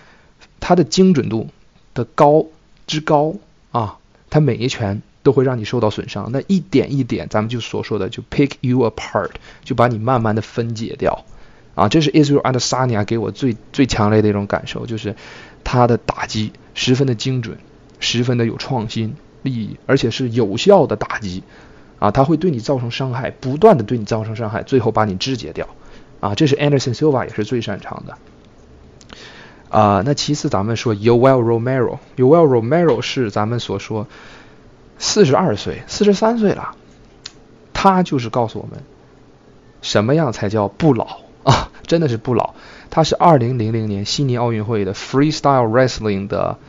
它的精准度的高之高啊，它每一拳都会让你受到损伤。那一点一点，咱们就所说的就 pick you apart，就把你慢慢的分解掉啊。这是 Israel Adesanya 给我最最强烈的一种感受，就是他的打击十分的精准，十分的有创新利益，而且是有效的打击啊。他会对你造成伤害，不断的对你造成伤害，最后把你肢解掉啊。这是 Anderson Silva 也是最擅长的。啊，那其次咱们说 Yoel Romero，Yoel Romero 是咱们所说四十二岁、四十三岁了，他就是告诉我们什么样才叫不老啊，真的是不老。他是二零零零年悉尼奥运会的 Freestyle Wrestling 的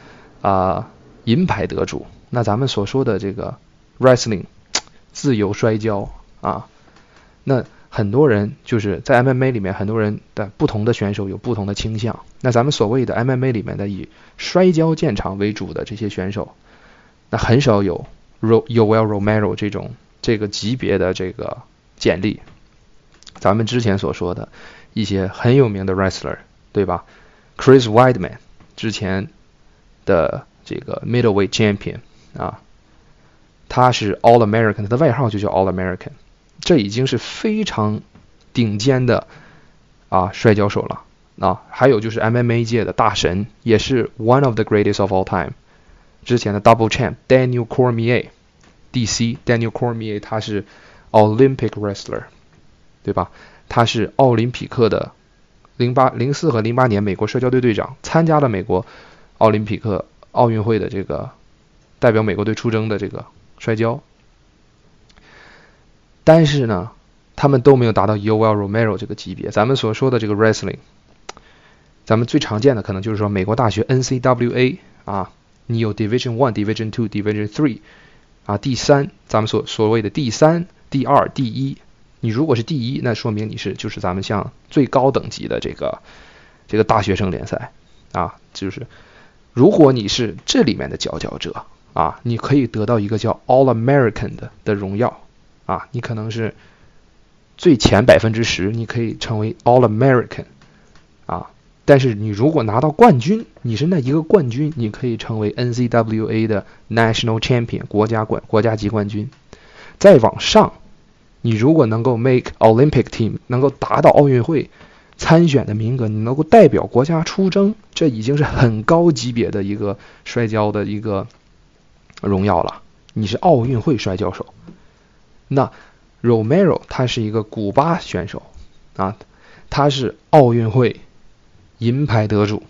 啊银牌得主。那咱们所说的这个 Wrestling 自由摔跤啊，那。很多人就是在 MMA 里面，很多人的不同的选手有不同的倾向。那咱们所谓的 MMA 里面的以摔跤见长为主的这些选手，那很少有 Yoel Romero 这种这个级别的这个简历。咱们之前所说的一些很有名的 wrestler，对吧？Chris Weidman 之前的这个 Middleweight Champion 啊，他是 All American，他的外号就叫 All American。这已经是非常顶尖的啊摔跤手了啊，还有就是 MMA 界的大神，也是 one of the greatest of all time。之前的 Double Champ Daniel Cormier，DC Daniel Cormier 他是 Olympic wrestler，对吧？他是奥林匹克的零八零四和零八年美国摔跤队队长，参加了美国奥林匹克奥运会的这个代表美国队出征的这个摔跤。但是呢，他们都没有达到 Yoel Romero 这个级别。咱们所说的这个 wrestling，咱们最常见的可能就是说美国大学 NCWA 啊，你有 Division One、Division Two、Division Three 啊，第三，咱们所所谓的第三、第二、第一。你如果是第一，那说明你是就是咱们像最高等级的这个这个大学生联赛啊，就是如果你是这里面的佼佼者啊，你可以得到一个叫 All American 的的荣耀啊，你可能是最前百分之十，你可以成为 All American 啊，但是你如果拿到冠军，你是那一个冠军，你可以成为 NCWA 的 National Champion 国家冠国家级冠军，再往上。你如果能够 make Olympic team，能够达到奥运会参选的名额，你能够代表国家出征，这已经是很高级别的一个摔跤的一个荣耀了。你是奥运会摔跤手。那 Romero 他是一个古巴选手啊，他是奥运会银牌得主。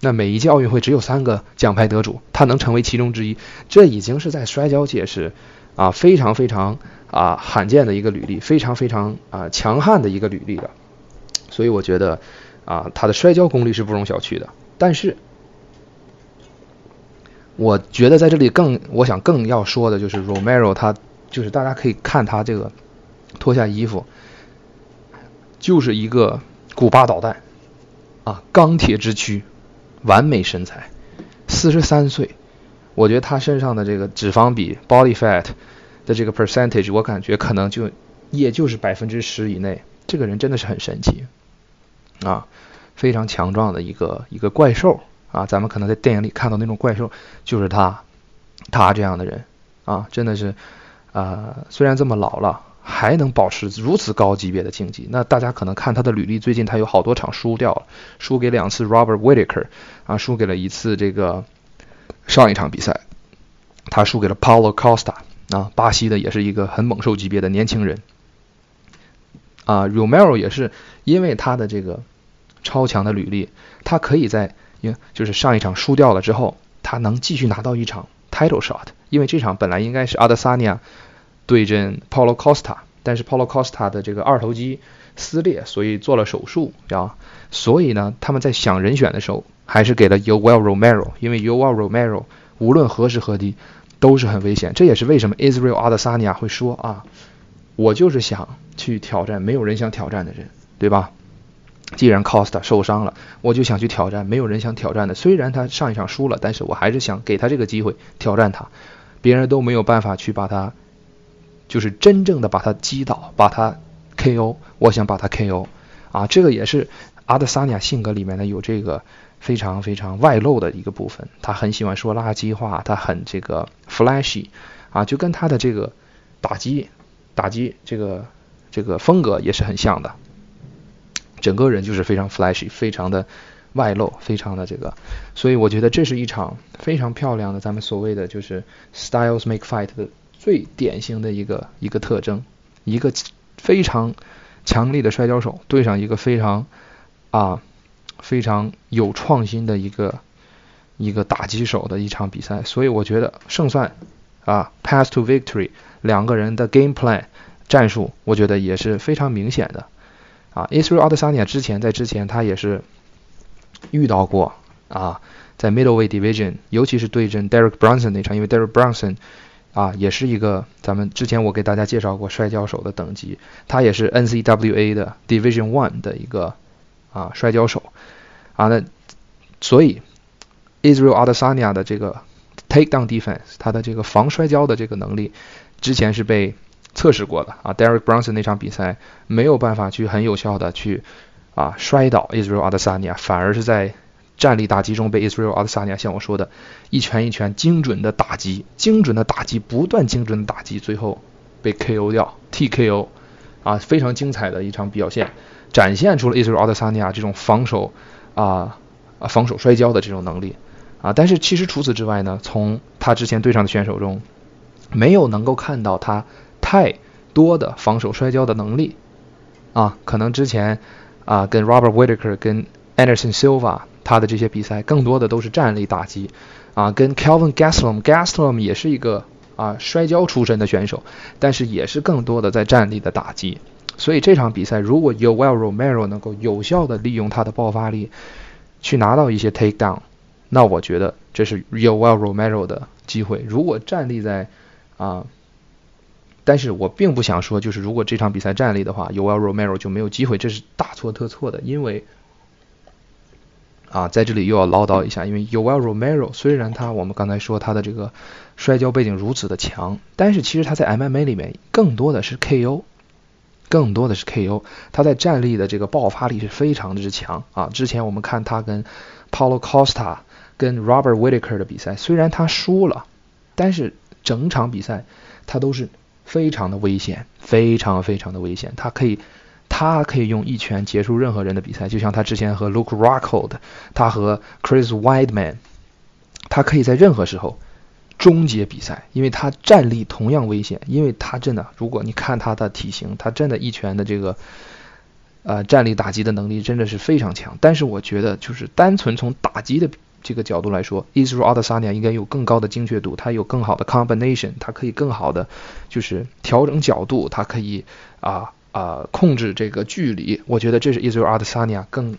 那每一届奥运会只有三个奖牌得主，他能成为其中之一，这已经是在摔跤界是啊非常非常。啊，罕见的一个履历，非常非常啊强悍的一个履历了，所以我觉得啊，他的摔跤功力是不容小觑的。但是，我觉得在这里更，我想更要说的就是 Romero，他就是大家可以看他这个脱下衣服，就是一个古巴导弹啊，钢铁之躯，完美身材，四十三岁，我觉得他身上的这个脂肪比 body fat。的这个 percentage，我感觉可能就也就是百分之十以内。这个人真的是很神奇啊，非常强壮的一个一个怪兽啊。咱们可能在电影里看到那种怪兽，就是他，他这样的人啊，真的是啊，虽然这么老了，还能保持如此高级别的竞技。那大家可能看他的履历，最近他有好多场输掉了，输给两次 Robert Whitaker 啊，输给了一次这个上一场比赛，他输给了 Paulo Costa。啊，巴西的也是一个很猛兽级别的年轻人。啊，Romero 也是因为他的这个超强的履历，他可以在，就是上一场输掉了之后，他能继续拿到一场 title shot。因为这场本来应该是阿德萨尼亚对阵 Paulo Costa，但是 Paulo Costa 的这个二头肌撕裂，所以做了手术啊。所以呢，他们在想人选的时候，还是给了 Yoel Romero，因为 Yoel Romero 无论何时何地。都是很危险，这也是为什么 Israel 阿德萨尼亚会说啊，我就是想去挑战没有人想挑战的人，对吧？既然 Costa 受伤了，我就想去挑战没有人想挑战的。虽然他上一场输了，但是我还是想给他这个机会挑战他。别人都没有办法去把他，就是真正的把他击倒，把他 KO。我想把他 KO 啊，这个也是阿德萨尼亚性格里面的有这个。非常非常外露的一个部分，他很喜欢说垃圾话，他很这个 flashy 啊，就跟他的这个打击打击这个这个风格也是很像的，整个人就是非常 flashy，非常的外露，非常的这个，所以我觉得这是一场非常漂亮的咱们所谓的就是 styles make fight 的最典型的一个一个特征，一个非常强力的摔跤手对上一个非常啊。非常有创新的一个一个打击手的一场比赛，所以我觉得胜算啊，pass to victory，两个人的 game plan 战术，我觉得也是非常明显的啊。Israel Adesanya 之前在之前他也是遇到过啊，在 middleweight division，尤其是对阵 Derek Brunson 那场，因为 Derek Brunson 啊也是一个咱们之前我给大家介绍过摔跤手的等级，他也是 NCWA 的 Division One 的一个。啊，摔跤手，啊，那所以 Israel Adesanya 的这个 takedown defense，他的这个防摔跤的这个能力，之前是被测试过的啊。Derek Brunson 那场比赛没有办法去很有效的去啊摔倒 Israel Adesanya，反而是在站立打击中被 Israel Adesanya 像我说的一拳一拳精准的打击，精准的打击，不断精准的打击，最后被 KO 掉 TKO，啊，非常精彩的一场表现。展现出了 Israel Adesanya 这种防守啊啊防守摔跤的这种能力啊，但是其实除此之外呢，从他之前对上的选手中，没有能够看到他太多的防守摔跤的能力啊，可能之前啊跟 Robert Whitaker 跟 Anderson Silva 他的这些比赛更多的都是站立打击啊，跟 Kelvin Gastelum，Gastelum 也是一个啊摔跤出身的选手，但是也是更多的在站立的打击。所以这场比赛，如果 Yoel Romero 能够有效的利用他的爆发力，去拿到一些 takedown，那我觉得这是 Yoel Romero 的机会。如果站立在啊，但是我并不想说，就是如果这场比赛站立的话，Yoel Romero 就没有机会，这是大错特错的。因为啊，在这里又要唠叨一下，因为 Yoel Romero 虽然他我们刚才说他的这个摔跤背景如此的强，但是其实他在 MMA 里面更多的是 KO。更多的是 KO，他在站立的这个爆发力是非常之强啊！之前我们看他跟 Paulo Costa、跟 Robert Whitaker 的比赛，虽然他输了，但是整场比赛他都是非常的危险，非常非常的危险。他可以，他可以用一拳结束任何人的比赛，就像他之前和 Luke Rockhold，他和 Chris Weidman，他可以在任何时候。终结比赛，因为他站立同样危险，因为他真的，如果你看他的体型，他真的一拳的这个，呃，站立打击的能力真的是非常强。但是我觉得，就是单纯从打击的这个角度来说，Israel Adesanya 应该有更高的精确度，他有更好的 combination，他可以更好的就是调整角度，他可以啊啊控制这个距离。我觉得这是 Israel Adesanya 更。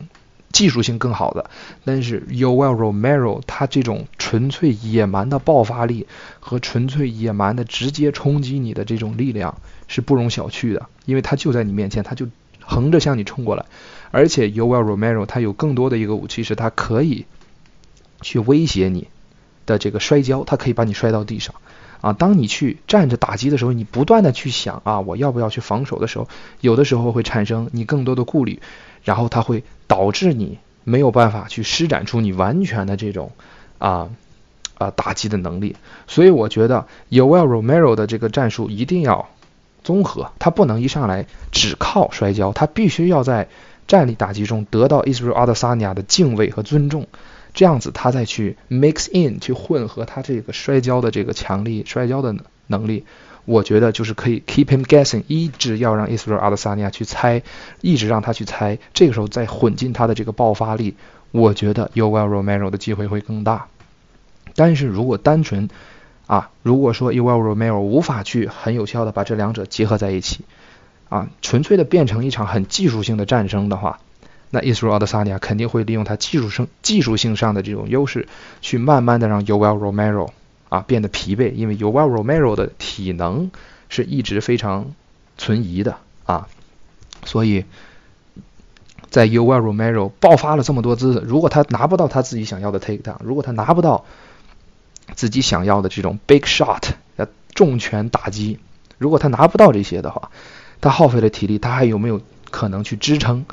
技术性更好的，但是 Yoel Romero 他这种纯粹野蛮的爆发力和纯粹野蛮的直接冲击你的这种力量是不容小觑的，因为他就在你面前，他就横着向你冲过来，而且 Yoel Romero 他有更多的一个武器是他可以去威胁你的这个摔跤，他可以把你摔到地上啊。当你去站着打击的时候，你不断的去想啊我要不要去防守的时候，有的时候会产生你更多的顾虑。然后它会导致你没有办法去施展出你完全的这种啊啊打击的能力，所以我觉得 Yoel Romero 的这个战术一定要综合，他不能一上来只靠摔跤，他必须要在站立打击中得到 Israel Adesanya 的敬畏和尊重，这样子他再去 mix in 去混合他这个摔跤的这个强力摔跤的能力。我觉得就是可以 keep him guessing，一直要让 Israel Adesanya 去猜，一直让他去猜，这个时候再混进他的这个爆发力，我觉得 Yoel Romero 的机会会更大。但是如果单纯啊，如果说 Yoel Romero 无法去很有效的把这两者结合在一起，啊，纯粹的变成一场很技术性的战争的话，那 Israel Adesanya 肯定会利用他技术性技术性上的这种优势，去慢慢的让 UEL Romero。啊，变得疲惫，因为 UEL Romero 的体能是一直非常存疑的啊，所以在 UEL Romero 爆发了这么多次，如果他拿不到他自己想要的 takedown，如果他拿不到自己想要的这种 big shot，重拳打击，如果他拿不到这些的话，他耗费了体力，他还有没有可能去支撑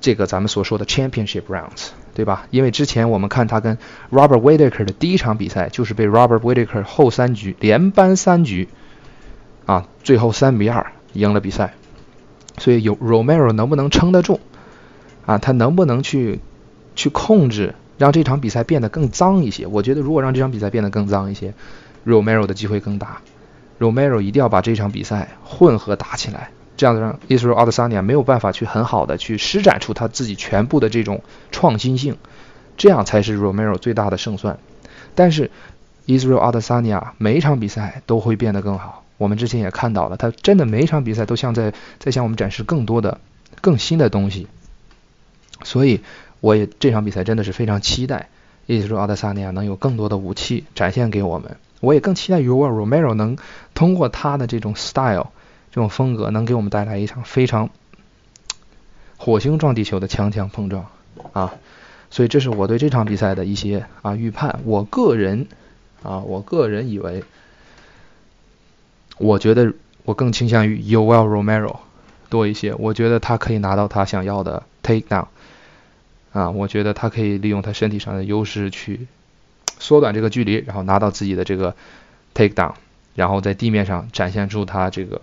这个咱们所说的 championship rounds？对吧？因为之前我们看他跟 Robert Whitaker 的第一场比赛，就是被 Robert Whitaker 后三局连扳三局，啊，最后三比二赢了比赛。所以有 Romero 能不能撑得住？啊，他能不能去去控制，让这场比赛变得更脏一些？我觉得如果让这场比赛变得更脏一些，Romero 的机会更大。Romero 一定要把这场比赛混合打起来。这样子让 Israel Adesanya 没有办法去很好的去施展出他自己全部的这种创新性，这样才是 Romero 最大的胜算。但是 Israel Adesanya 每一场比赛都会变得更好。我们之前也看到了，他真的每一场比赛都像在在向我们展示更多的、更新的东西。所以我也这场比赛真的是非常期待 Israel Adesanya 能有更多的武器展现给我们。我也更期待 Yoel Romero 能通过他的这种 style。这种风格能给我们带来一场非常火星撞地球的强强碰撞啊！所以这是我对这场比赛的一些啊预判。我个人啊，我个人以为，我觉得我更倾向于 Yoel Romero 多一些。我觉得他可以拿到他想要的 takedown 啊，我觉得他可以利用他身体上的优势去缩短这个距离，然后拿到自己的这个 takedown，然后在地面上展现出他这个。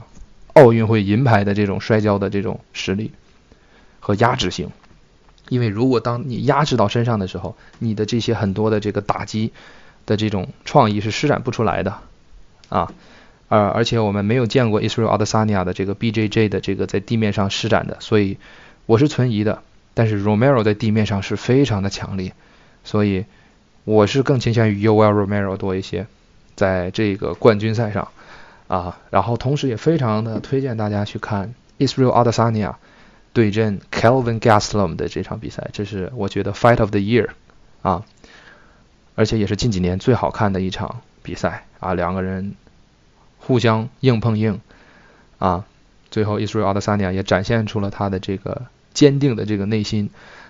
奥运会银牌的这种摔跤的这种实力和压制性，因为如果当你压制到身上的时候，你的这些很多的这个打击的这种创意是施展不出来的。啊，而而且我们没有见过 Israel Adesanya 的这个 BJJ 的这个在地面上施展的，所以我是存疑的。但是 Romero 在地面上是非常的强烈，所以我是更倾向于 Yoel Romero 多一些，在这个冠军赛上。啊，然后同时也非常的推荐大家去看 Israel Adesanya 对阵 Kelvin Gastelum 的这场比赛，这是我觉得 Fight of the Year 啊，而且也是近几年最好看的一场比赛啊，两个人互相硬碰硬啊，最后 Israel Adesanya 也展现出了他的这个坚定的这个内心，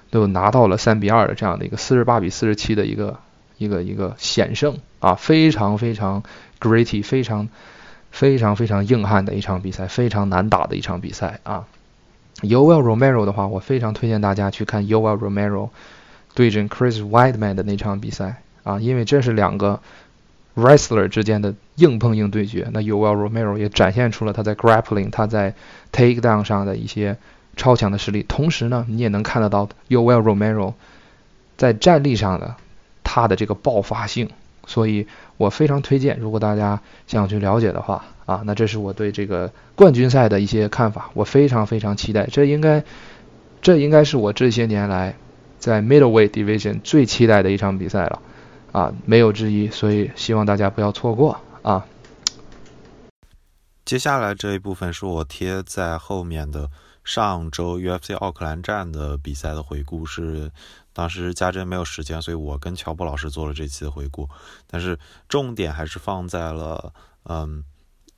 都拿到了三比二的这样的一个四十八比四十七的一个。一个一个险胜啊，非常非常 gritty，非常非常非常硬汉的一场比赛，非常难打的一场比赛啊。Yoel Romero 的话，我非常推荐大家去看 Yoel Romero 对阵 Chris Weidman 的那场比赛啊，因为这是两个 wrestler 之间的硬碰硬对决。那 Yoel Romero 也展现出了他在 grappling、他在 takedown 上的一些超强的实力，同时呢，你也能看得到 Yoel Romero 在战力上的。他的这个爆发性，所以我非常推荐，如果大家想去了解的话啊，那这是我对这个冠军赛的一些看法，我非常非常期待，这应该，这应该是我这些年来在 middleweight division 最期待的一场比赛了，啊，没有之一，所以希望大家不要错过啊。接下来这一部分是我贴在后面的上周 UFC 奥克兰站的比赛的回顾是。当时家珍没有时间，所以我跟乔布老师做了这期的回顾。但是重点还是放在了，嗯，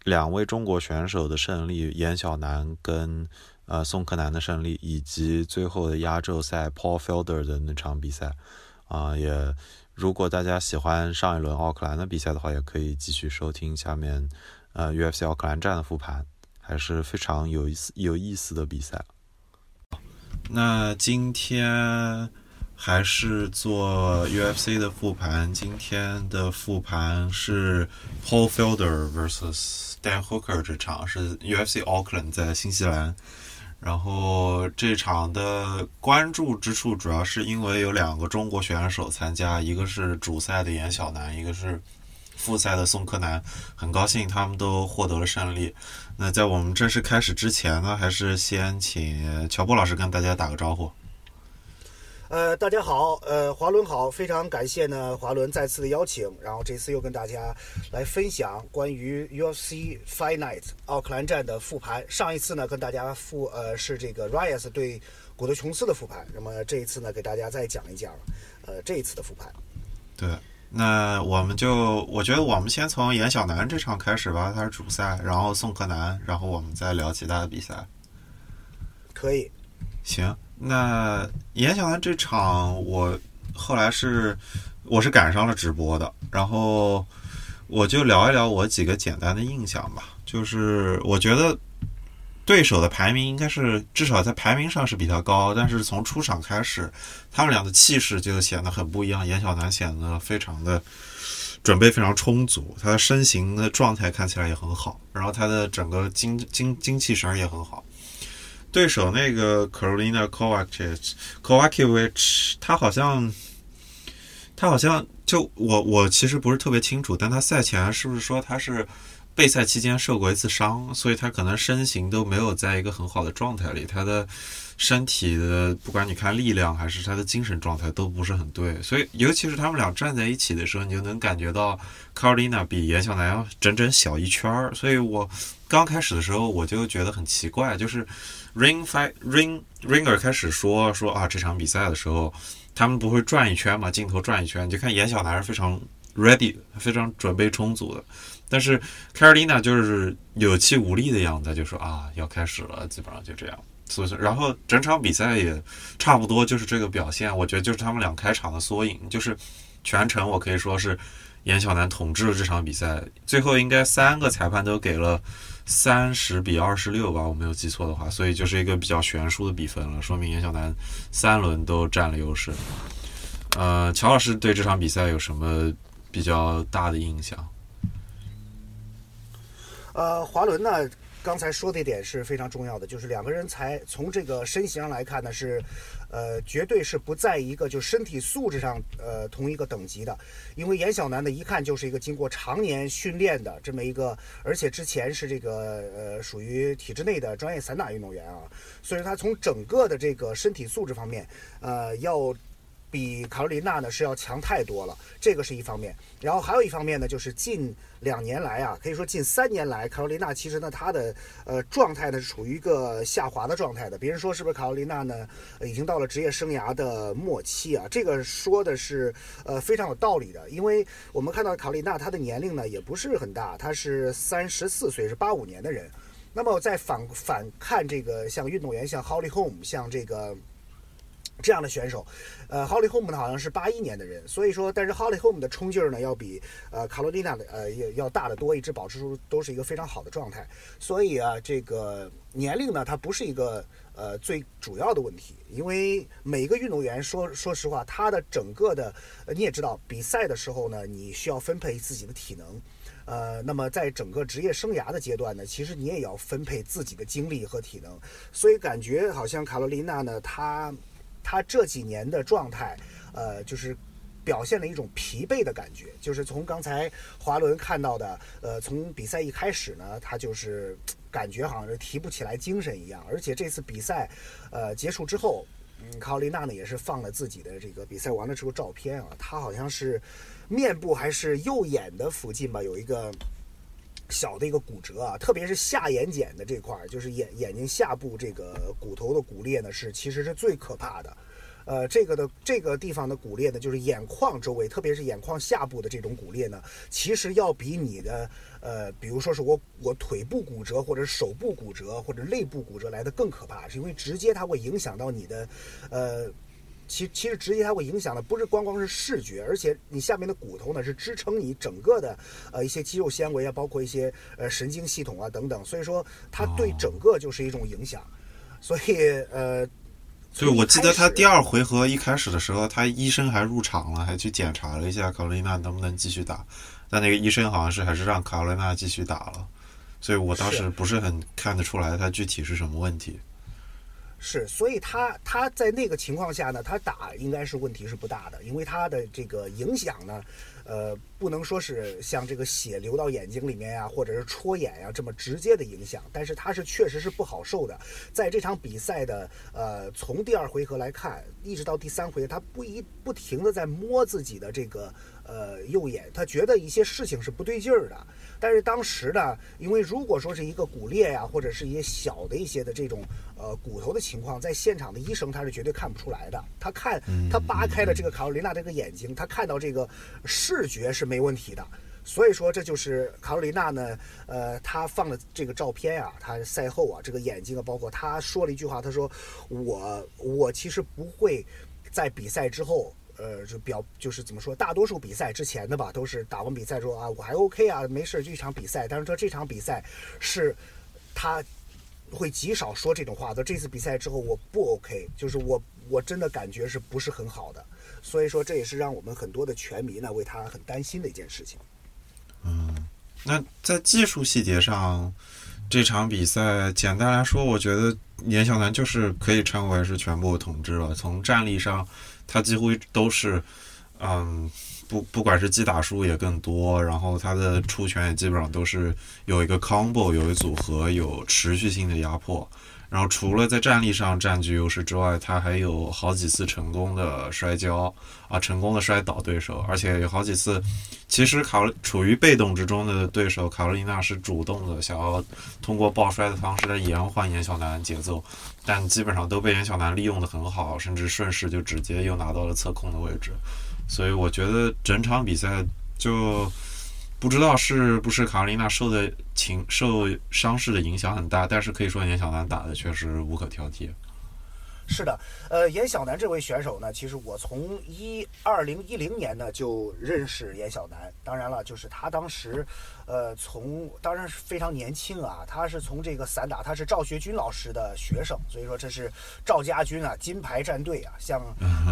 两位中国选手的胜利，严小楠跟呃宋克南的胜利，以及最后的压轴赛 Paul Felder 的那场比赛。啊，也如果大家喜欢上一轮奥克兰的比赛的话，也可以继续收听下面呃 UFC 奥克兰站的复盘，还是非常有意思有意思的比赛。那今天。还是做 UFC 的复盘。今天的复盘是 Paul Felder vs Dan Hooker 这场，是 UFC Auckland 在新西兰。然后这场的关注之处主要是因为有两个中国选手参加，一个是主赛的严小楠，一个是复赛的宋柯南。很高兴他们都获得了胜利。那在我们正式开始之前呢，还是先请乔波老师跟大家打个招呼。呃，大家好，呃，华伦好，非常感谢呢，华伦再次的邀请，然后这次又跟大家来分享关于 UFC Fight Night 奥克兰站的复盘。上一次呢，跟大家复呃是这个 Rias 对古德琼斯的复盘，那么这一次呢，给大家再讲一讲呃这一次的复盘。对，那我们就我觉得我们先从严小南这场开始吧，他是主赛，然后宋柯南，然后我们再聊其他的比赛。可以。行。那严小南这场，我后来是我是赶上了直播的，然后我就聊一聊我几个简单的印象吧。就是我觉得对手的排名应该是至少在排名上是比他高，但是从出场开始，他们俩的气势就显得很不一样。严小南显得非常的准备非常充足，他的身形的状态看起来也很好，然后他的整个精精精气神也很好。对手那个 Carolina Kovacevic，他好像，他好像就我我其实不是特别清楚，但他赛前是不是说他是备赛期间受过一次伤，所以他可能身形都没有在一个很好的状态里，他的身体的不管你看力量还是他的精神状态都不是很对，所以尤其是他们俩站在一起的时候，你就能感觉到卡罗琳娜比严小南要整整小一圈儿，所以我刚开始的时候我就觉得很奇怪，就是。Ring fight ring ringer 开始说说啊，这场比赛的时候，他们不会转一圈嘛？镜头转一圈，你就看严小南是非常 ready，非常准备充足的。但是凯尔琳娜就是有气无力的样子，就说啊，要开始了，基本上就这样。所以说，然后整场比赛也差不多就是这个表现。我觉得就是他们俩开场的缩影，就是全程我可以说是严小南统治了这场比赛。最后应该三个裁判都给了。三十比二十六吧，我没有记错的话，所以就是一个比较悬殊的比分了，说明严小南三轮都占了优势。呃，乔老师对这场比赛有什么比较大的印象？呃，华伦呢？刚才说的一点是非常重要的，就是两个人才从这个身形上来看呢，是，呃，绝对是不在一个就身体素质上呃同一个等级的。因为严小楠呢，一看就是一个经过常年训练的这么一个，而且之前是这个呃属于体制内的专业散打运动员啊，所以他从整个的这个身体素质方面，呃，要比卡罗琳娜呢是要强太多了，这个是一方面。然后还有一方面呢，就是近两年来啊，可以说近三年来，卡罗琳娜其实呢她的呃状态呢是处于一个下滑的状态的。别人说是不是卡罗琳娜呢已经到了职业生涯的末期啊？这个说的是呃非常有道理的，因为我们看到卡罗琳娜她的年龄呢也不是很大，她是三十四岁，是八五年的人。那么在反反看这个像运动员像 Holly Holm 像这个。这样的选手，呃，Holly Holm 呢好像是八一年的人，所以说，但是 Holly Holm 的冲劲儿呢要比呃卡罗琳娜的呃要要大得多，一直保持出都是一个非常好的状态。所以啊，这个年龄呢它不是一个呃最主要的问题，因为每一个运动员说说实话，他的整个的你也知道，比赛的时候呢，你需要分配自己的体能，呃，那么在整个职业生涯的阶段呢，其实你也要分配自己的精力和体能，所以感觉好像卡罗琳娜呢，她。他这几年的状态，呃，就是表现了一种疲惫的感觉。就是从刚才华伦看到的，呃，从比赛一开始呢，他就是感觉好像是提不起来精神一样。而且这次比赛，呃，结束之后，嗯，卡罗琳娜呢也是放了自己的这个比赛完了之后照片啊，她好像是面部还是右眼的附近吧，有一个小的一个骨折啊，特别是下眼睑的这块儿，就是眼眼睛下部这个骨头的骨裂呢，是其实是最可怕的。呃，这个的这个地方的骨裂呢，就是眼眶周围，特别是眼眶下部的这种骨裂呢，其实要比你的呃，比如说是我我腿部骨折或者手部骨折或者肋部骨折来的更可怕，是因为直接它会影响到你的，呃，其其实直接它会影响的不是光光是视觉，而且你下面的骨头呢是支撑你整个的呃一些肌肉纤维啊，包括一些呃神经系统啊等等，所以说它对整个就是一种影响，所以呃。对，我记得他第二回合一开始的时候，他医生还入场了，还去检查了一下卡罗琳娜能不能继续打，但那个医生好像是还是让卡罗琳娜继续打了，所以我当时不是很看得出来他具体是什么问题。是，所以他他在那个情况下呢，他打应该是问题是不大的，因为他的这个影响呢。呃，不能说是像这个血流到眼睛里面呀，或者是戳眼呀这么直接的影响，但是他是确实是不好受的。在这场比赛的呃，从第二回合来看，一直到第三回，他不一不停的在摸自己的这个呃右眼，他觉得一些事情是不对劲儿的。但是当时呢，因为如果说是一个骨裂呀，或者是一些小的一些的这种呃骨头的情况，在现场的医生他是绝对看不出来的。他看他扒开了这个卡罗琳娜这个眼睛，他看到这个视觉是没问题的。所以说这就是卡罗琳娜呢，呃，她放了这个照片啊，她赛后啊，这个眼睛啊，包括她说了一句话，她说我我其实不会在比赛之后。呃，就表就是怎么说，大多数比赛之前的吧，都是打完比赛说啊，我还 OK 啊，没事，就一场比赛。但是说这场比赛是，他会极少说这种话的。这次比赛之后，我不 OK，就是我我真的感觉是不是很好的。所以说，这也是让我们很多的拳迷呢为他很担心的一件事情。嗯，那在技术细节上，这场比赛简单来说，我觉得严小南就是可以称为是全部统治了。从战力上。他几乎都是，嗯，不，不管是击打数也更多，然后他的出拳也基本上都是有一个 combo，有一组合，有持续性的压迫。然后除了在战力上占据优势之外，他还有好几次成功的摔跤啊，成功的摔倒对手，而且有好几次，其实卡处于被动之中的对手卡罗琳娜是主动的，想要通过抱摔的方式来延缓严小南节奏，但基本上都被严小南利用的很好，甚至顺势就直接又拿到了侧控的位置，所以我觉得整场比赛就。不知道是不是卡罗琳娜受的情受伤势的影响很大，但是可以说严小南打的确实无可挑剔。是的，呃，严小南这位选手呢，其实我从一二零一零年呢就认识严小南。当然了，就是他当时，呃，从当然是非常年轻啊，他是从这个散打，他是赵学军老师的学生，所以说这是赵家军啊，金牌战队啊，像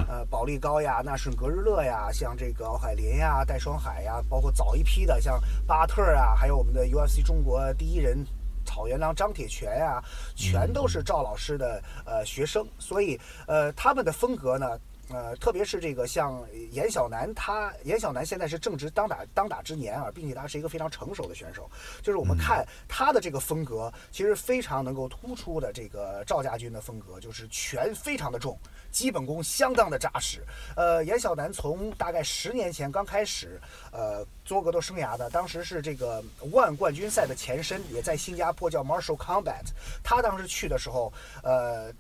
呃保利高呀、纳顺格日乐呀，像这个奥海林呀、戴双海呀，包括早一批的像巴特啊，还有我们的 UFC 中国第一人。草原狼张铁泉呀，全都是赵老师的呃学生，所以呃他们的风格呢，呃，特别是这个像严小南，他严小南现在是正值当打当打之年啊，并且他是一个非常成熟的选手。就是我们看他的这个风格，其实非常能够突出的这个赵家军的风格，就是拳非常的重，基本功相当的扎实。呃，严小南从大概十年前刚开始，呃，做格斗生涯的，当时是这个 ONE 冠军赛的前身，也在新加坡叫 Martial Combat。他当时去的时候，呃。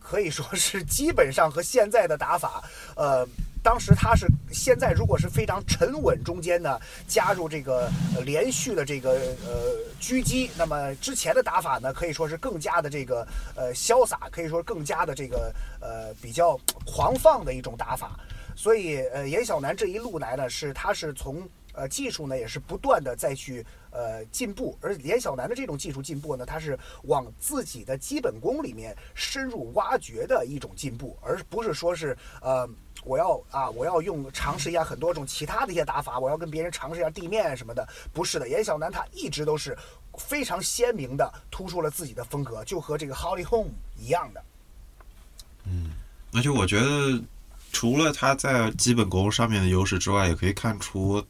可以说是基本上和现在的打法，呃，当时他是现在如果是非常沉稳，中间呢加入这个连续的这个呃狙击，那么之前的打法呢可以说是更加的这个呃潇洒，可以说更加的这个呃比较狂放的一种打法。所以呃严小南这一路来呢，是他是从呃技术呢也是不断的再去。呃，进步，而严小南的这种技术进步呢，他是往自己的基本功里面深入挖掘的一种进步，而不是说是呃，我要啊，我要用尝试一下很多种其他的一些打法，我要跟别人尝试一下地面什么的，不是的，严小南他一直都是非常鲜明的突出了自己的风格，就和这个 Holly Home 一样的。嗯，而且我觉得除了他在基本功上面的优势之外，也可以看出。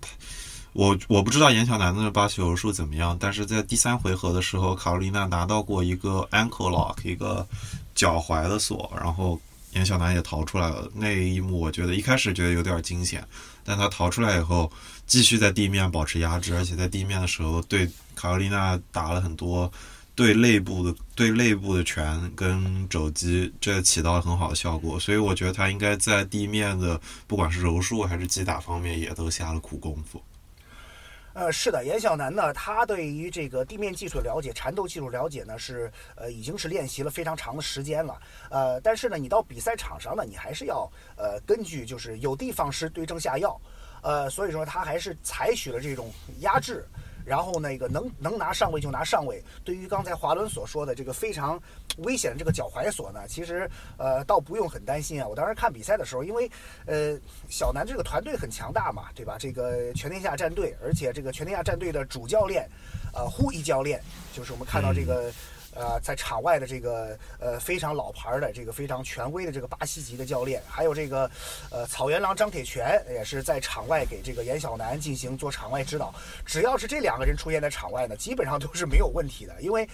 我我不知道严小楠的巴西柔术怎么样，但是在第三回合的时候，卡罗琳娜拿到过一个 ankle lock，一个脚踝的锁，然后严小楠也逃出来了。那一幕我觉得一开始觉得有点惊险，但他逃出来以后，继续在地面保持压制，而且在地面的时候对卡罗琳娜打了很多对内部的对内部的拳跟肘击，这起到了很好的效果。所以我觉得他应该在地面的不管是柔术还是击打方面也都下了苦功夫。呃，是的，严小南呢，他对于这个地面技术的了解、缠斗技术了解呢，是呃，已经是练习了非常长的时间了。呃，但是呢，你到比赛场上呢，你还是要呃，根据就是有的放矢，对症下药。呃，所以说他还是采取了这种压制。然后那个能能拿上位就拿上位。对于刚才华伦所说的这个非常危险的这个脚踝锁呢，其实呃倒不用很担心啊。我当时看比赛的时候，因为呃小南这个团队很强大嘛，对吧？这个全天下战队，而且这个全天下战队的主教练，呃呼一教练，就是我们看到这个。呃，在场外的这个呃非常老牌的这个非常权威的这个巴西籍的教练，还有这个呃草原狼张铁泉也是在场外给这个严小南进行做场外指导。只要是这两个人出现在场外呢，基本上都是没有问题的，因为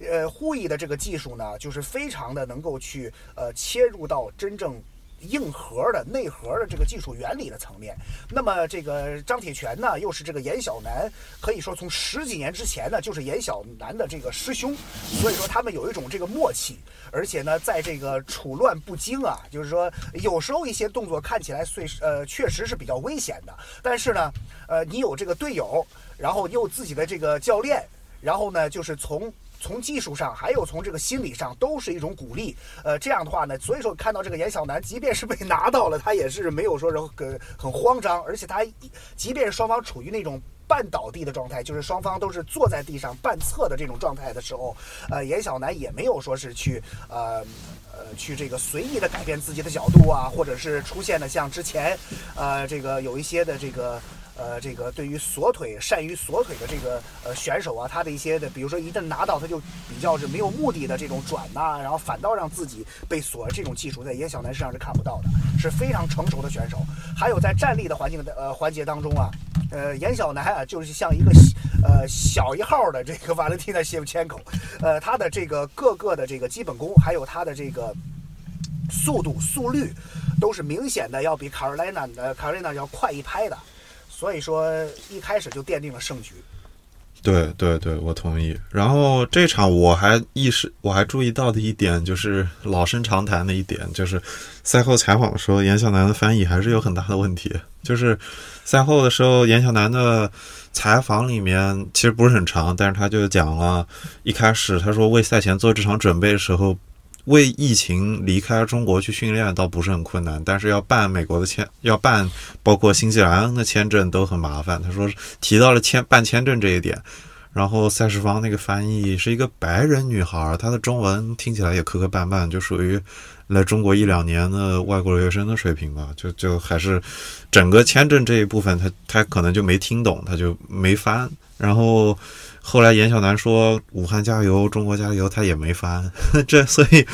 呃护翼的这个技术呢，就是非常的能够去呃切入到真正。硬核的内核的这个技术原理的层面，那么这个张铁拳呢，又是这个严小南，可以说从十几年之前呢，就是严小南的这个师兄，所以说他们有一种这个默契，而且呢，在这个处乱不惊啊，就是说有时候一些动作看起来虽呃确实是比较危险的，但是呢，呃，你有这个队友，然后又自己的这个教练，然后呢，就是从。从技术上，还有从这个心理上，都是一种鼓励。呃，这样的话呢，所以说看到这个严小南，即便是被拿到了，他也是没有说很很慌张，而且他一即便双方处于那种半倒地的状态，就是双方都是坐在地上半侧的这种状态的时候，呃，严小南也没有说是去呃呃去这个随意的改变自己的角度啊，或者是出现的像之前呃这个有一些的这个。呃，这个对于锁腿善于锁腿的这个呃选手啊，他的一些的，比如说一旦拿到，他就比较是没有目的的这种转呐，然后反倒让自己被锁，这种技术在严小楠身上是看不到的，是非常成熟的选手。还有在站立的环境的呃环节当中啊，呃，严小楠啊，就是像一个呃小一号的这个 valentina shield 千口，呃，他的这个各个的这个基本功，还有他的这个速度速率，都是明显的要比卡罗莱娜的卡罗莱娜要快一拍的。所以说，一开始就奠定了胜局。对对对，我同意。然后这场我还意识，我还注意到的一点就是老生常谈的一点，就是赛后采访的时候，严小南的翻译还是有很大的问题。就是赛后的时候，严小南的采访里面其实不是很长，但是他就讲了一开始他说为赛前做这场准备的时候。为疫情离开中国去训练倒不是很困难，但是要办美国的签，要办包括新西兰的签证都很麻烦。他说提到了签办签证这一点，然后赛事方那个翻译是一个白人女孩，她的中文听起来也磕磕绊绊，就属于来中国一两年的外国留学生的水平吧。就就还是整个签证这一部分，她她可能就没听懂，她就没翻，然后。后来严小南说“武汉加油，中国加油”，他也没翻。这所以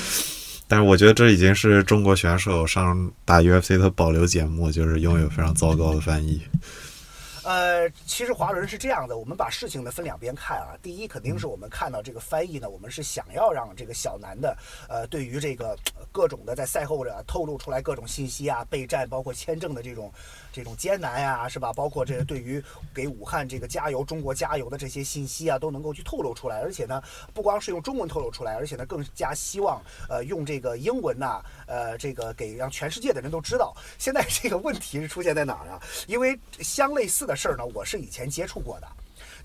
但是我觉得这已经是中国选手上打 UFC 的保留节目，就是拥有非常糟糕的翻译。呃，其实华伦是这样的，我们把事情呢分两边看啊。第一，肯定是我们看到这个翻译呢，我们是想要让这个小南的，呃，对于这个各种的在赛后的透露出来各种信息啊，备战包括签证的这种这种艰难呀，是吧？包括这对于给武汉这个加油、中国加油的这些信息啊，都能够去透露出来。而且呢，不光是用中文透露出来，而且呢，更加希望呃用这个英文呐，呃，这个给让全世界的人都知道。现在这个问题是出现在哪儿啊？因为相类似的。事儿呢，我是以前接触过的，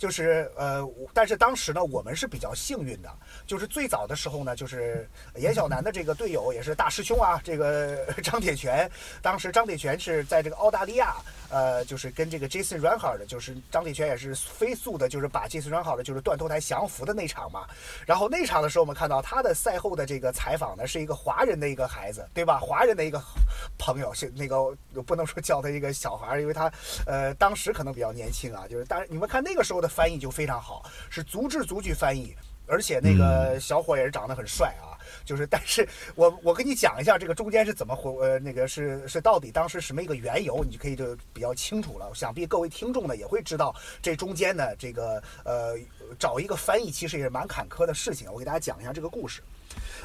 就是呃，但是当时呢，我们是比较幸运的，就是最早的时候呢，就是严小南的这个队友也是大师兄啊，这个张铁泉，当时张铁泉是在这个澳大利亚。呃，就是跟这个 Jason r a n h a r d 就是张铁拳也是飞速的，就是把 Jason r a n h a r d 就是断头台降服的那场嘛。然后那场的时候，我们看到他的赛后的这个采访呢，是一个华人的一个孩子，对吧？华人的一个朋友，是那个不能说叫他一个小孩，因为他呃当时可能比较年轻啊。就是，但是你们看那个时候的翻译就非常好，是逐字逐句翻译，而且那个小伙也是长得很帅啊。就是，但是我我跟你讲一下这个中间是怎么回，呃，那个是是到底当时什么一个缘由，你就可以就比较清楚了。想必各位听众呢也会知道这中间呢这个呃找一个翻译其实也是蛮坎坷的事情。我给大家讲一下这个故事。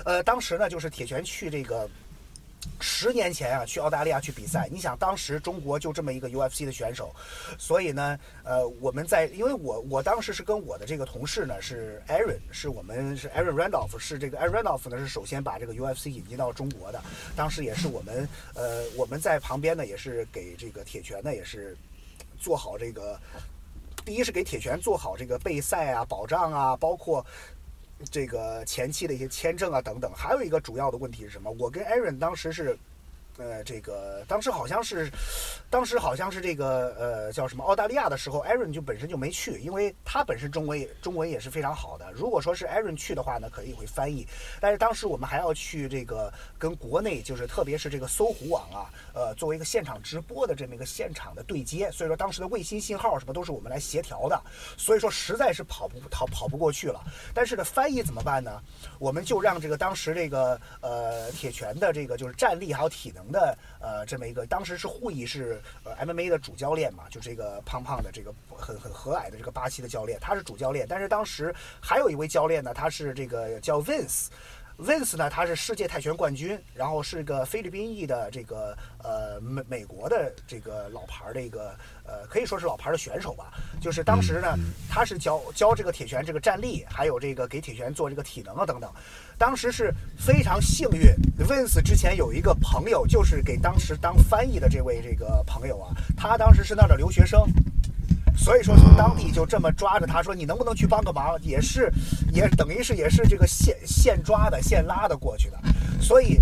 呃，当时呢就是铁拳去这个。十年前啊，去澳大利亚去比赛，你想当时中国就这么一个 UFC 的选手，所以呢，呃，我们在，因为我我当时是跟我的这个同事呢是 Aaron，是我们是 Aaron Randolph，是这个 Aaron Randolph 呢是首先把这个 UFC 引进到中国的，当时也是我们呃我们在旁边呢也是给这个铁拳呢也是做好这个，第一是给铁拳做好这个备赛啊保障啊，包括。这个前期的一些签证啊等等，还有一个主要的问题是什么？我跟 Aaron 当时是。呃，这个当时好像是，当时好像是这个呃叫什么澳大利亚的时候，Aaron 就本身就没去，因为他本身中文也中文也是非常好的。如果说是 Aaron 去的话呢，可以会翻译。但是当时我们还要去这个跟国内，就是特别是这个搜狐网啊，呃，作为一个现场直播的这么一个现场的对接，所以说当时的卫星信号什么都是我们来协调的，所以说实在是跑不跑跑不过去了。但是呢，翻译怎么办呢？我们就让这个当时这个呃铁拳的这个就是战力还有体能。的呃，这么一个，当时是护翼是呃 MMA 的主教练嘛，就是这个胖胖的这个很很和蔼的这个巴西的教练，他是主教练。但是当时还有一位教练呢，他是这个叫 Vince，Vince 呢他是世界泰拳冠军，然后是个菲律宾裔的这个呃美美国的这个老牌的一个呃可以说是老牌的选手吧。就是当时呢，他是教教这个铁拳这个站立，还有这个给铁拳做这个体能啊等等。当时是非常幸运，Vince 之前有一个朋友，就是给当时当翻译的这位这个朋友啊，他当时是那儿的留学生，所以说从当地就这么抓着他说，你能不能去帮个忙？也是，也等于是也是这个现现抓的、现拉的过去的，所以，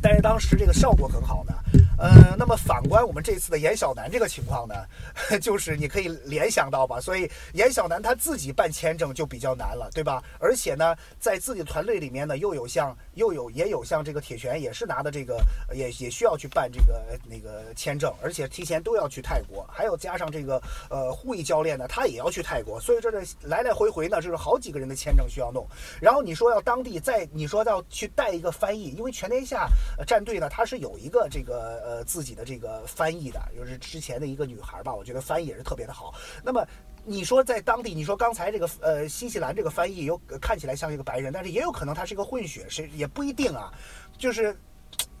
但是当时这个效果很好的。呃，那么反观我们这次的严小南这个情况呢，就是你可以联想到吧，所以严小南他自己办签证就比较难了，对吧？而且呢，在自己团队里面呢，又有像又有也有像这个铁拳也是拿的这个，也也需要去办这个那个签证，而且提前都要去泰国，还有加上这个呃护翼教练呢，他也要去泰国，所以这这来来回回呢，就是好几个人的签证需要弄。然后你说要当地再你说要去带一个翻译，因为全天下战队呢，他是有一个这个。呃，自己的这个翻译的，就是之前的一个女孩吧，我觉得翻译也是特别的好。那么你说在当地，你说刚才这个呃新西兰这个翻译有看起来像一个白人，但是也有可能他是一个混血，是也不一定啊，就是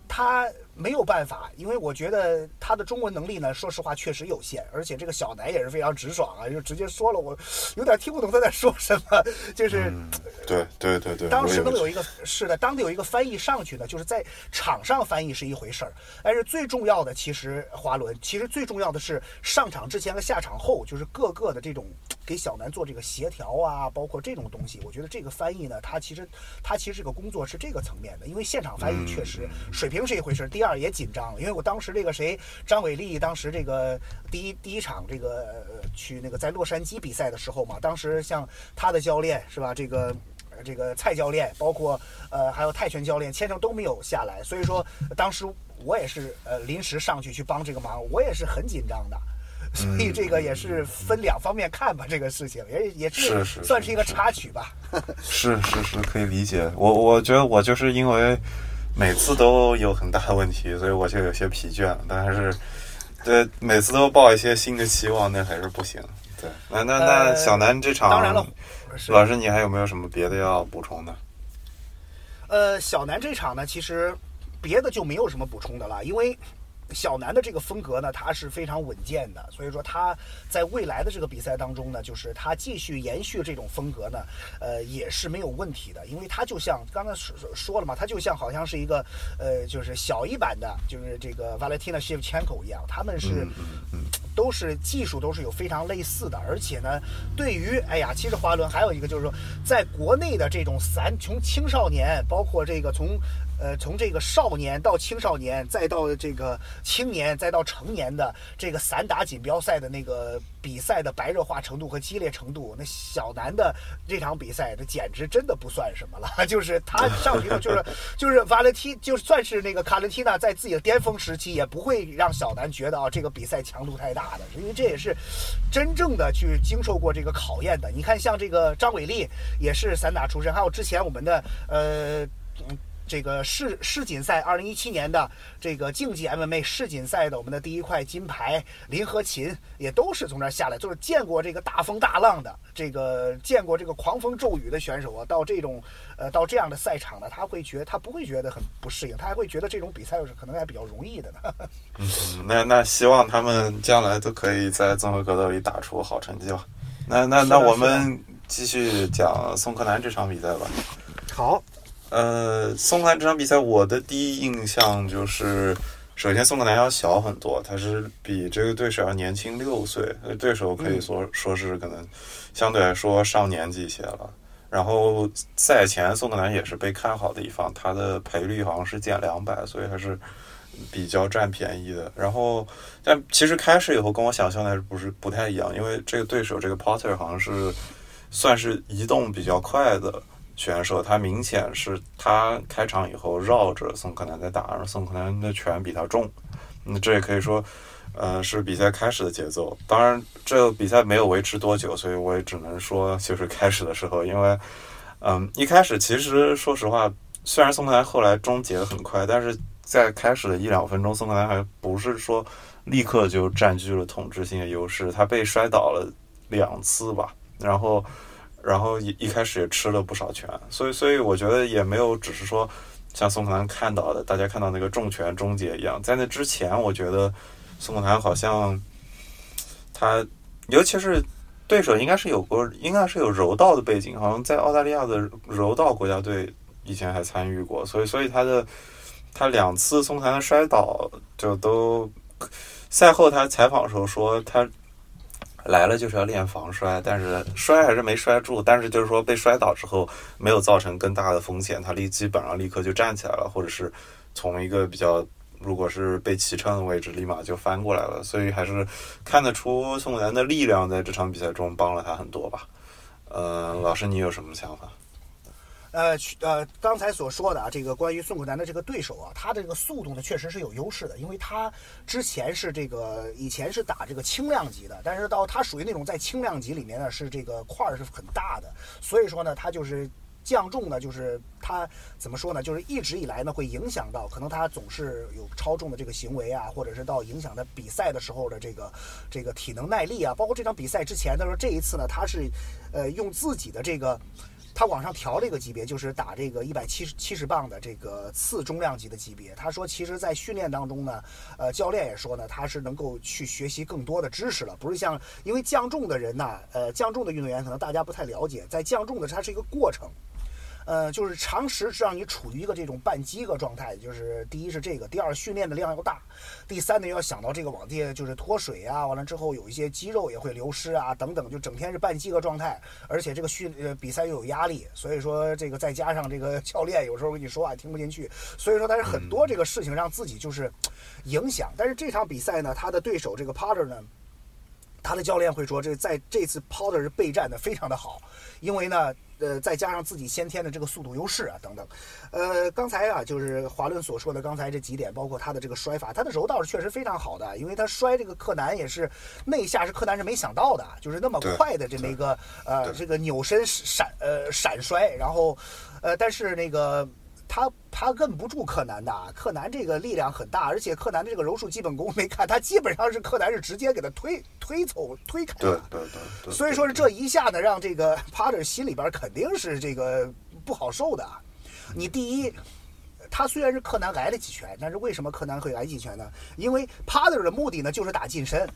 他。没有办法，因为我觉得他的中文能力呢，说实话确实有限，而且这个小南也是非常直爽啊，就直接说了，我有点听不懂他在说什么，就是，对对对对。当时能有一个是的，当地有一个翻译上去呢，就是在场上翻译是一回事儿，但是最重要的其实华伦，其实最重要的是上场之前和下场后，就是各个的这种给小南做这个协调啊，包括这种东西，我觉得这个翻译呢，他其实他其实这个工作是这个层面的，因为现场翻译确实水平是一回事儿，第。第二也紧张，因为我当时这个谁张伟丽，当时这个第一第一场这个去那个在洛杉矶比赛的时候嘛，当时像他的教练是吧，这个这个蔡教练，包括呃还有泰拳教练签证都没有下来，所以说当时我也是呃临时上去去帮这个忙，我也是很紧张的。所以这个也是分两方面看吧，这个事情也也是是算是一个插曲吧。是是是，可以理解。我我觉得我就是因为每次都有很大的问题，所以我就有些疲倦了。但还是对每次都抱一些新的期望，那还是不行。对，那那那小南这场，当然了，老师你还有没有什么别的要补充的？呃，小南这场呢，其实别的就没有什么补充的了，因为。小南的这个风格呢，他是非常稳健的，所以说他在未来的这个比赛当中呢，就是他继续延续这种风格呢，呃，也是没有问题的，因为他就像刚才说说了嘛，他就像好像是一个呃，就是小一版的，就是这个 Valentina Shevchenko 一样，他们是都是技术都是有非常类似的，而且呢，对于哎呀，其实滑轮还有一个就是说，在国内的这种散从青少年，包括这个从。呃，从这个少年到青少年，再到这个青年，再到成年的这个散打锦标赛的那个比赛的白热化程度和激烈程度，那小南的这场比赛，那简直真的不算什么了。就是他上去了，就是就是瓦伦提，就算是那个卡伦蒂娜在自己的巅峰时期，也不会让小南觉得啊，这个比赛强度太大的，因为这也是真正的去经受过这个考验的。你看，像这个张伟丽也是散打出身，还有之前我们的呃嗯。这个世世锦赛二零一七年的这个竞技 MMA 世锦赛的我们的第一块金牌林和琴也都是从这儿下来，就是见过这个大风大浪的，这个见过这个狂风骤雨的选手啊，到这种呃到这样的赛场呢，他会觉他不会觉得很不适应，他还会觉得这种比赛是可能还比较容易的呢。嗯，那那希望他们将来都可以在综合格斗里打出好成绩吧。那那那我们继续讲宋克南这场比赛吧。好。呃，宋克南这场比赛，我的第一印象就是，首先宋克南要小很多，他是比这个对手要年轻六岁，对手可以说说是可能相对来说上年纪一些了。然后赛前宋克南也是被看好的一方，他的赔率好像是减两百，所以还是比较占便宜的。然后，但其实开始以后跟我想象的不是不太一样，因为这个对手这个 Potter 好像是算是移动比较快的。选手他明显是他开场以后绕着宋克南在打，而宋克南的拳比他重，那这也可以说，呃，是比赛开始的节奏。当然，这个比赛没有维持多久，所以我也只能说就是开始的时候，因为，嗯，一开始其实说实话，虽然宋克南后来终结的很快，但是在开始的一两分钟，宋克南还不是说立刻就占据了统治性的优势，他被摔倒了两次吧，然后。然后一一开始也吃了不少拳，所以所以我觉得也没有只是说像宋可南看到的，大家看到那个重拳终结一样。在那之前，我觉得宋可南好像他，尤其是对手应该是有过，应该是有柔道的背景，好像在澳大利亚的柔道国家队以前还参与过，所以所以他的他两次宋可南的摔倒就都赛后他采访的时候说他。来了就是要练防摔，但是摔还是没摔住，但是就是说被摔倒之后没有造成更大的风险，他立基本上立刻就站起来了，或者是从一个比较如果是被骑撑的位置立马就翻过来了，所以还是看得出宋楠的力量在这场比赛中帮了他很多吧。呃，老师你有什么想法？呃，呃，刚才所说的啊，这个关于宋可南的这个对手啊，他的这个速度呢，确实是有优势的，因为他之前是这个以前是打这个轻量级的，但是到他属于那种在轻量级里面呢，是这个块儿是很大的，所以说呢，他就是降重呢，就是他怎么说呢，就是一直以来呢，会影响到可能他总是有超重的这个行为啊，或者是到影响他比赛的时候的这个这个体能耐力啊，包括这场比赛之前，他说这一次呢，他是呃用自己的这个。他往上调了一个级别，就是打这个一百七十七十磅的这个次中量级的级别。他说，其实，在训练当中呢，呃，教练也说呢，他是能够去学习更多的知识了。不是像因为降重的人呢，呃，降重的运动员可能大家不太了解，在降重的它是一个过程。呃，就是长时是让你处于一个这种半饥饿状态，就是第一是这个，第二训练的量要大，第三呢要想到这个往地就是脱水啊，完了之后有一些肌肉也会流失啊等等，就整天是半饥饿状态，而且这个训呃比赛又有压力，所以说这个再加上这个 教练有时候跟你说话听不进去，所以说但是很多这个事情让自己就是影响。但是这场比赛呢，他的对手这个 Potter 呢，他的教练会说这在这次 Potter 是备战的非常的好，因为呢。呃，再加上自己先天的这个速度优势啊，等等，呃，刚才啊，就是华伦所说的刚才这几点，包括他的这个摔法，他的柔道是确实非常好的，因为他摔这个柯南也是那下是柯南是没想到的，就是那么快的这么一个呃这个扭身闪呃闪摔，然后呃，但是那个。他他摁不住柯南的，柯南这个力量很大，而且柯南的这个柔术基本功没看，他基本上是柯南是直接给他推推走推开的。对对对。所以说是这一下呢，让这个 Potter 心里边肯定是这个不好受的。你第一，他虽然是柯南挨了几拳，但是为什么柯南会挨几拳呢？因为 Potter 的目的呢就是打近身。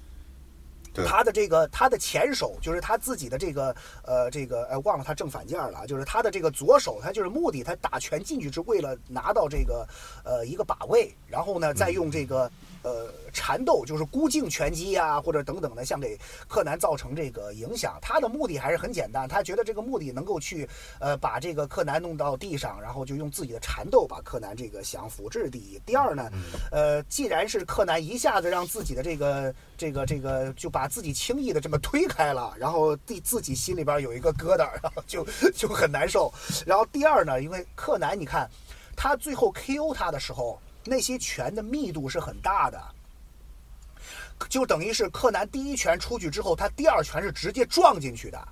他的这个，他的前手就是他自己的这个，呃，这个，呃，忘了他正反件了，就是他的这个左手，他就是目的，他打拳进去是为了拿到这个，呃，一个把位，然后呢，再用这个。呃，缠斗就是孤颈拳击呀，或者等等的，像给柯南造成这个影响。他的目的还是很简单，他觉得这个目的能够去，呃，把这个柯南弄到地上，然后就用自己的缠斗把柯南这个降服，这是第一。第二呢，呃，既然是柯南一下子让自己的这个这个这个就把自己轻易的这么推开了，然后第自己心里边有一个疙瘩，然后就就很难受。然后第二呢，因为柯南，你看他最后 KO 他的时候。那些拳的密度是很大的，就等于是柯南第一拳出去之后，他第二拳是直接撞进去的。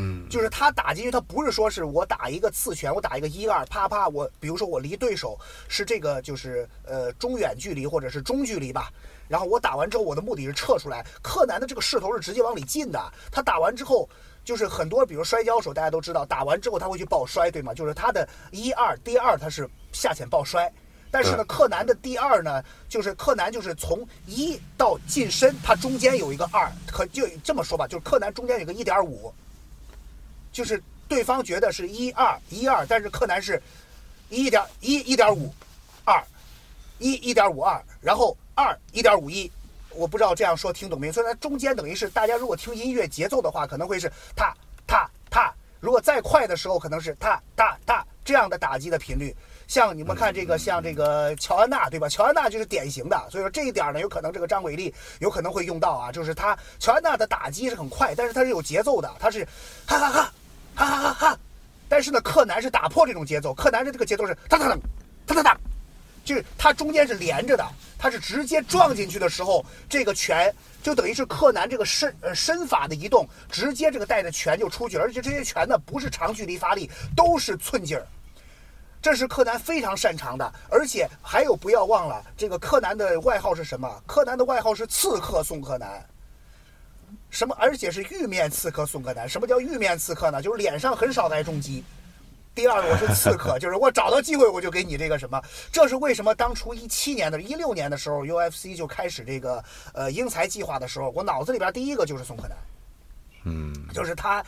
嗯，就是他打进去，他不是说是我打一个刺拳，我打一个一二，啪啪，我比如说我离对手是这个就是呃中远距离或者是中距离吧，然后我打完之后，我的目的是撤出来。柯南的这个势头是直接往里进的，他打完之后，就是很多比如摔跤手，大家都知道，打完之后他会去抱摔，对吗？就是他的一二，第二他是下潜抱摔。但是呢，柯南的第二呢，就是柯南就是从一到近身，它中间有一个二，可就这么说吧，就是柯南中间有个一点五，就是对方觉得是一二一二，但是柯南是一点一一点五二一一点五二，然后二一点五一，我不知道这样说听懂没？所以它中间等于是大家如果听音乐节奏的话，可能会是踏踏踏，如果再快的时候，可能是踏踏踏这样的打击的频率。像你们看这个，像这个乔安娜，对吧？乔安娜就是典型的，所以说这一点呢，有可能这个张伟丽有可能会用到啊，就是他乔安娜的打击是很快，但是他是有节奏的，他是哈哈哈，哈哈哈哈，但是呢，柯南是打破这种节奏，柯南的这个节奏是哒哒哒，哒哒哒，就是它中间是连着的，它是直接撞进去的时候，这个拳就等于是柯南这个身呃身法的移动，直接这个带着拳就出去了，而且这些拳呢不是长距离发力，都是寸劲儿。这是柯南非常擅长的，而且还有不要忘了，这个柯南的外号是什么？柯南的外号是刺客宋柯南。什么？而且是玉面刺客宋柯南。什么叫玉面刺客呢？就是脸上很少挨重击。第二，我是刺客，就是我找到机会我就给你这个什么。这是为什么？当初一七年的、一六年的时候，UFC 就开始这个呃英才计划的时候，我脑子里边第一个就是宋柯南。嗯，就是他。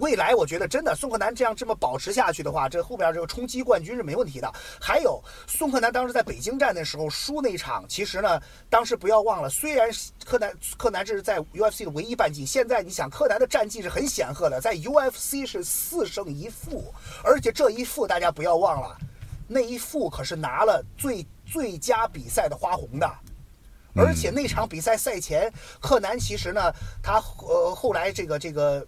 未来我觉得真的宋克南这样这么保持下去的话，这后边这个冲击冠军是没问题的。还有宋克南当时在北京站的时候输那场，其实呢，当时不要忘了，虽然柯南柯南这是在 UFC 的唯一半季，现在你想柯南的战绩是很显赫的，在 UFC 是四胜一负，而且这一负大家不要忘了，那一负可是拿了最最佳比赛的花红的，而且那场比赛赛前，柯南其实呢，他呃后来这个这个。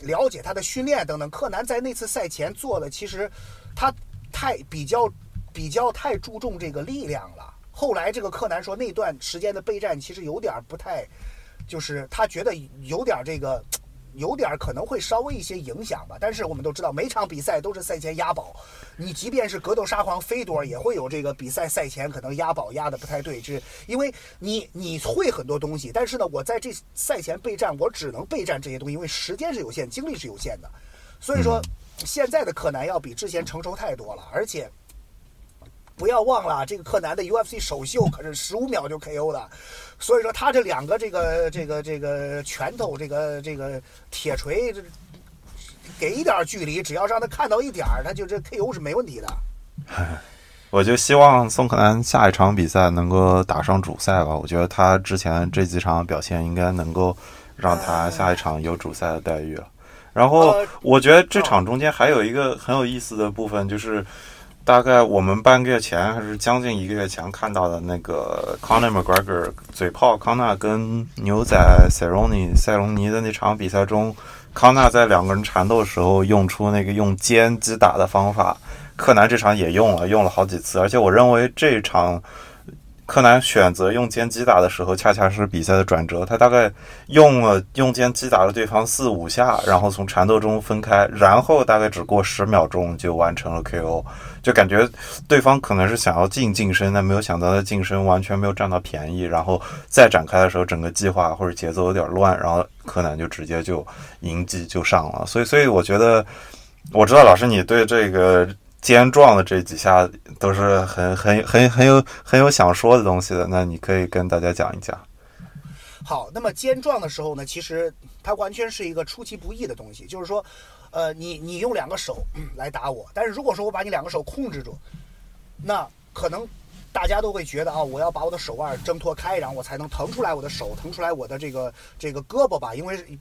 了解他的训练等等，柯南在那次赛前做的，其实他太比较比较太注重这个力量了。后来这个柯南说，那段时间的备战其实有点不太，就是他觉得有点这个。有点可能会稍微一些影响吧，但是我们都知道，每场比赛都是赛前押宝。你即便是格斗沙皇菲多，也会有这个比赛赛前可能押宝押的不太对，是因为你你会很多东西，但是呢，我在这赛前备战，我只能备战这些东西，因为时间是有限，精力是有限的。所以说，现在的柯南要比之前成熟太多了，而且。不要忘了，这个柯南的 UFC 首秀可是十五秒就 KO 的，所以说他这两个这个这个这个拳头，这个这个铁锤，这给一点距离，只要让他看到一点儿，他就这 KO 是没问题的。我就希望宋柯南下一场比赛能够打上主赛吧。我觉得他之前这几场表现应该能够让他下一场有主赛的待遇了。然后我觉得这场中间还有一个很有意思的部分就是。大概我们半个月前还是将近一个月前看到的那个 Conor McGregor 嘴炮康纳跟牛仔塞隆尼塞隆尼的那场比赛中，康纳在两个人缠斗的时候用出那个用肩击打的方法，柯南这场也用了，用了好几次，而且我认为这场。柯南选择用肩击打的时候，恰恰是比赛的转折。他大概用了用肩击打了对方四五下，然后从缠斗中分开，然后大概只过十秒钟就完成了 KO。就感觉对方可能是想要进近身，但没有想到他近身完全没有占到便宜。然后再展开的时候，整个计划或者节奏有点乱，然后柯南就直接就迎击就上了。所以，所以我觉得，我知道老师你对这个。肩撞的这几下都是很很很很有很有想说的东西的，那你可以跟大家讲一讲。好，那么肩撞的时候呢，其实它完全是一个出其不意的东西，就是说，呃，你你用两个手来打我，但是如果说我把你两个手控制住，那可能大家都会觉得啊，我要把我的手腕挣脱开，然后我才能腾出来我的手，腾出来我的这个这个胳膊吧，因为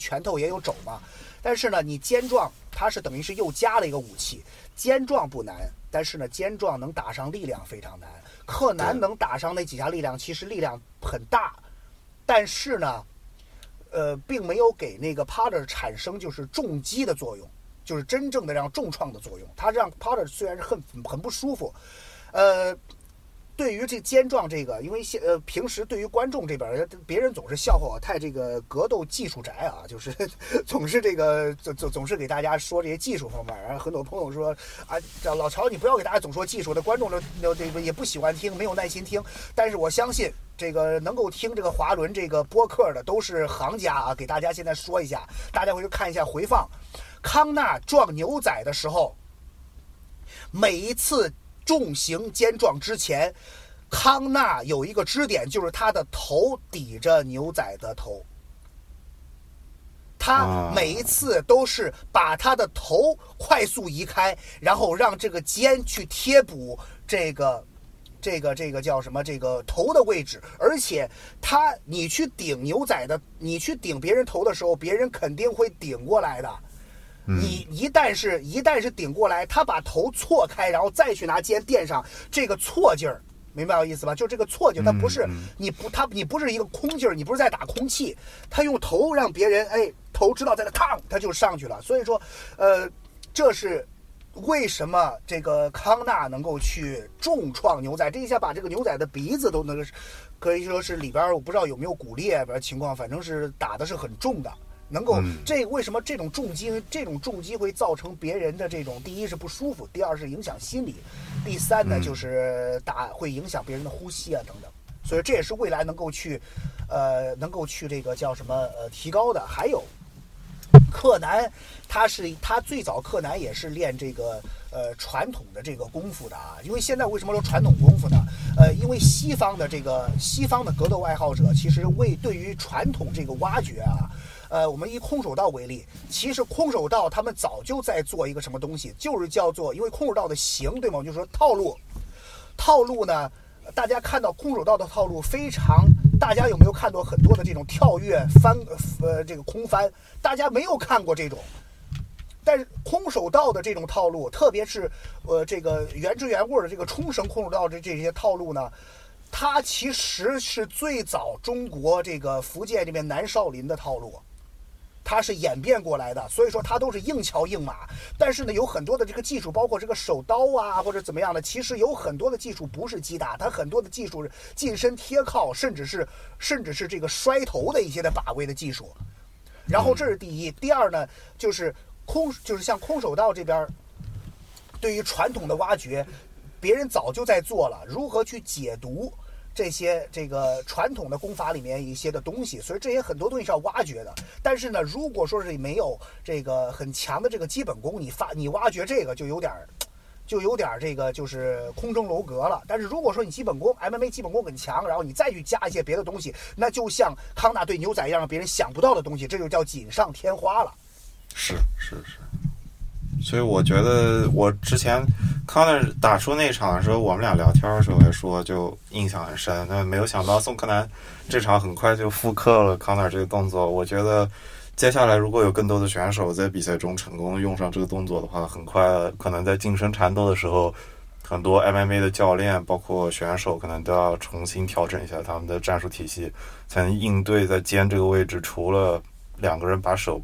拳头也有肘嘛。但是呢，你肩撞它是等于是又加了一个武器。肩撞不难，但是呢，肩撞能打上力量非常难。柯南能打上那几下力量，其实力量很大，但是呢，呃，并没有给那个 Potter 产生就是重击的作用，就是真正的让重创的作用。他让 Potter 虽然是很很不舒服，呃。对于这肩撞这个，因为现呃平时对于观众这边，别人总是笑话我太这个格斗技术宅啊，就是总是这个总总总是给大家说这些技术方面。然后很多朋友说啊，老乔你不要给大家总说技术，的观众都都这个也不喜欢听，没有耐心听。但是我相信这个能够听这个华伦这个播客的都是行家啊，给大家现在说一下，大家回去看一下回放，康纳撞牛仔的时候，每一次。重型肩撞之前，康纳有一个支点，就是他的头抵着牛仔的头。他每一次都是把他的头快速移开，然后让这个肩去贴补这个、这个、这个叫什么？这个头的位置。而且他，你去顶牛仔的，你去顶别人头的时候，别人肯定会顶过来的。你一旦是一旦是顶过来，他把头错开，然后再去拿肩垫上，这个错劲儿，明白我意思吧？就这个错劲，他不是你不他你不是一个空劲儿，你不是在打空气，他用头让别人哎头知道在那烫，他就上去了。所以说，呃，这是为什么这个康纳能够去重创牛仔，这一下把这个牛仔的鼻子都能可以说是里边我不知道有没有骨裂情况，反正是打的是很重的。能够这为什么这种重击这种重击会造成别人的这种第一是不舒服，第二是影响心理，第三呢就是打会影响别人的呼吸啊等等，所以这也是未来能够去，呃能够去这个叫什么呃提高的。还有，柯南他是他最早柯南也是练这个呃传统的这个功夫的啊，因为现在为什么说传统功夫呢？呃，因为西方的这个西方的格斗爱好者其实为对于传统这个挖掘啊。呃，我们以空手道为例，其实空手道他们早就在做一个什么东西，就是叫做，因为空手道的形，对吗？我就是说套路，套路呢，大家看到空手道的套路非常，大家有没有看到很多的这种跳跃翻，呃，这个空翻？大家没有看过这种，但是空手道的这种套路，特别是呃这个原汁原味的这个冲绳空手道的这些套路呢，它其实是最早中国这个福建这边南少林的套路。它是演变过来的，所以说它都是硬桥硬马。但是呢，有很多的这个技术，包括这个手刀啊，或者怎么样的，其实有很多的技术不是击打，它很多的技术是近身贴靠，甚至是甚至是这个摔头的一些的把位的技术。然后这是第一，第二呢，就是空，就是像空手道这边，对于传统的挖掘，别人早就在做了，如何去解读。这些这个传统的功法里面一些的东西，所以这些很多东西是要挖掘的。但是呢，如果说是没有这个很强的这个基本功，你发你挖掘这个就有点儿，就有点儿这个就是空中楼阁了。但是如果说你基本功 MMA 基本功很强，然后你再去加一些别的东西，那就像康纳对牛仔一样，让别人想不到的东西，这就叫锦上添花了。是是是。所以我觉得，我之前康纳打出那场的时候，我们俩聊天的时候也说，就印象很深。但没有想到宋柯南这场很快就复刻了康纳这个动作。我觉得接下来如果有更多的选手在比赛中成功用上这个动作的话，很快可能在近身缠斗的时候，很多 MMA 的教练包括选手可能都要重新调整一下他们的战术体系，才能应对在肩这个位置，除了两个人把手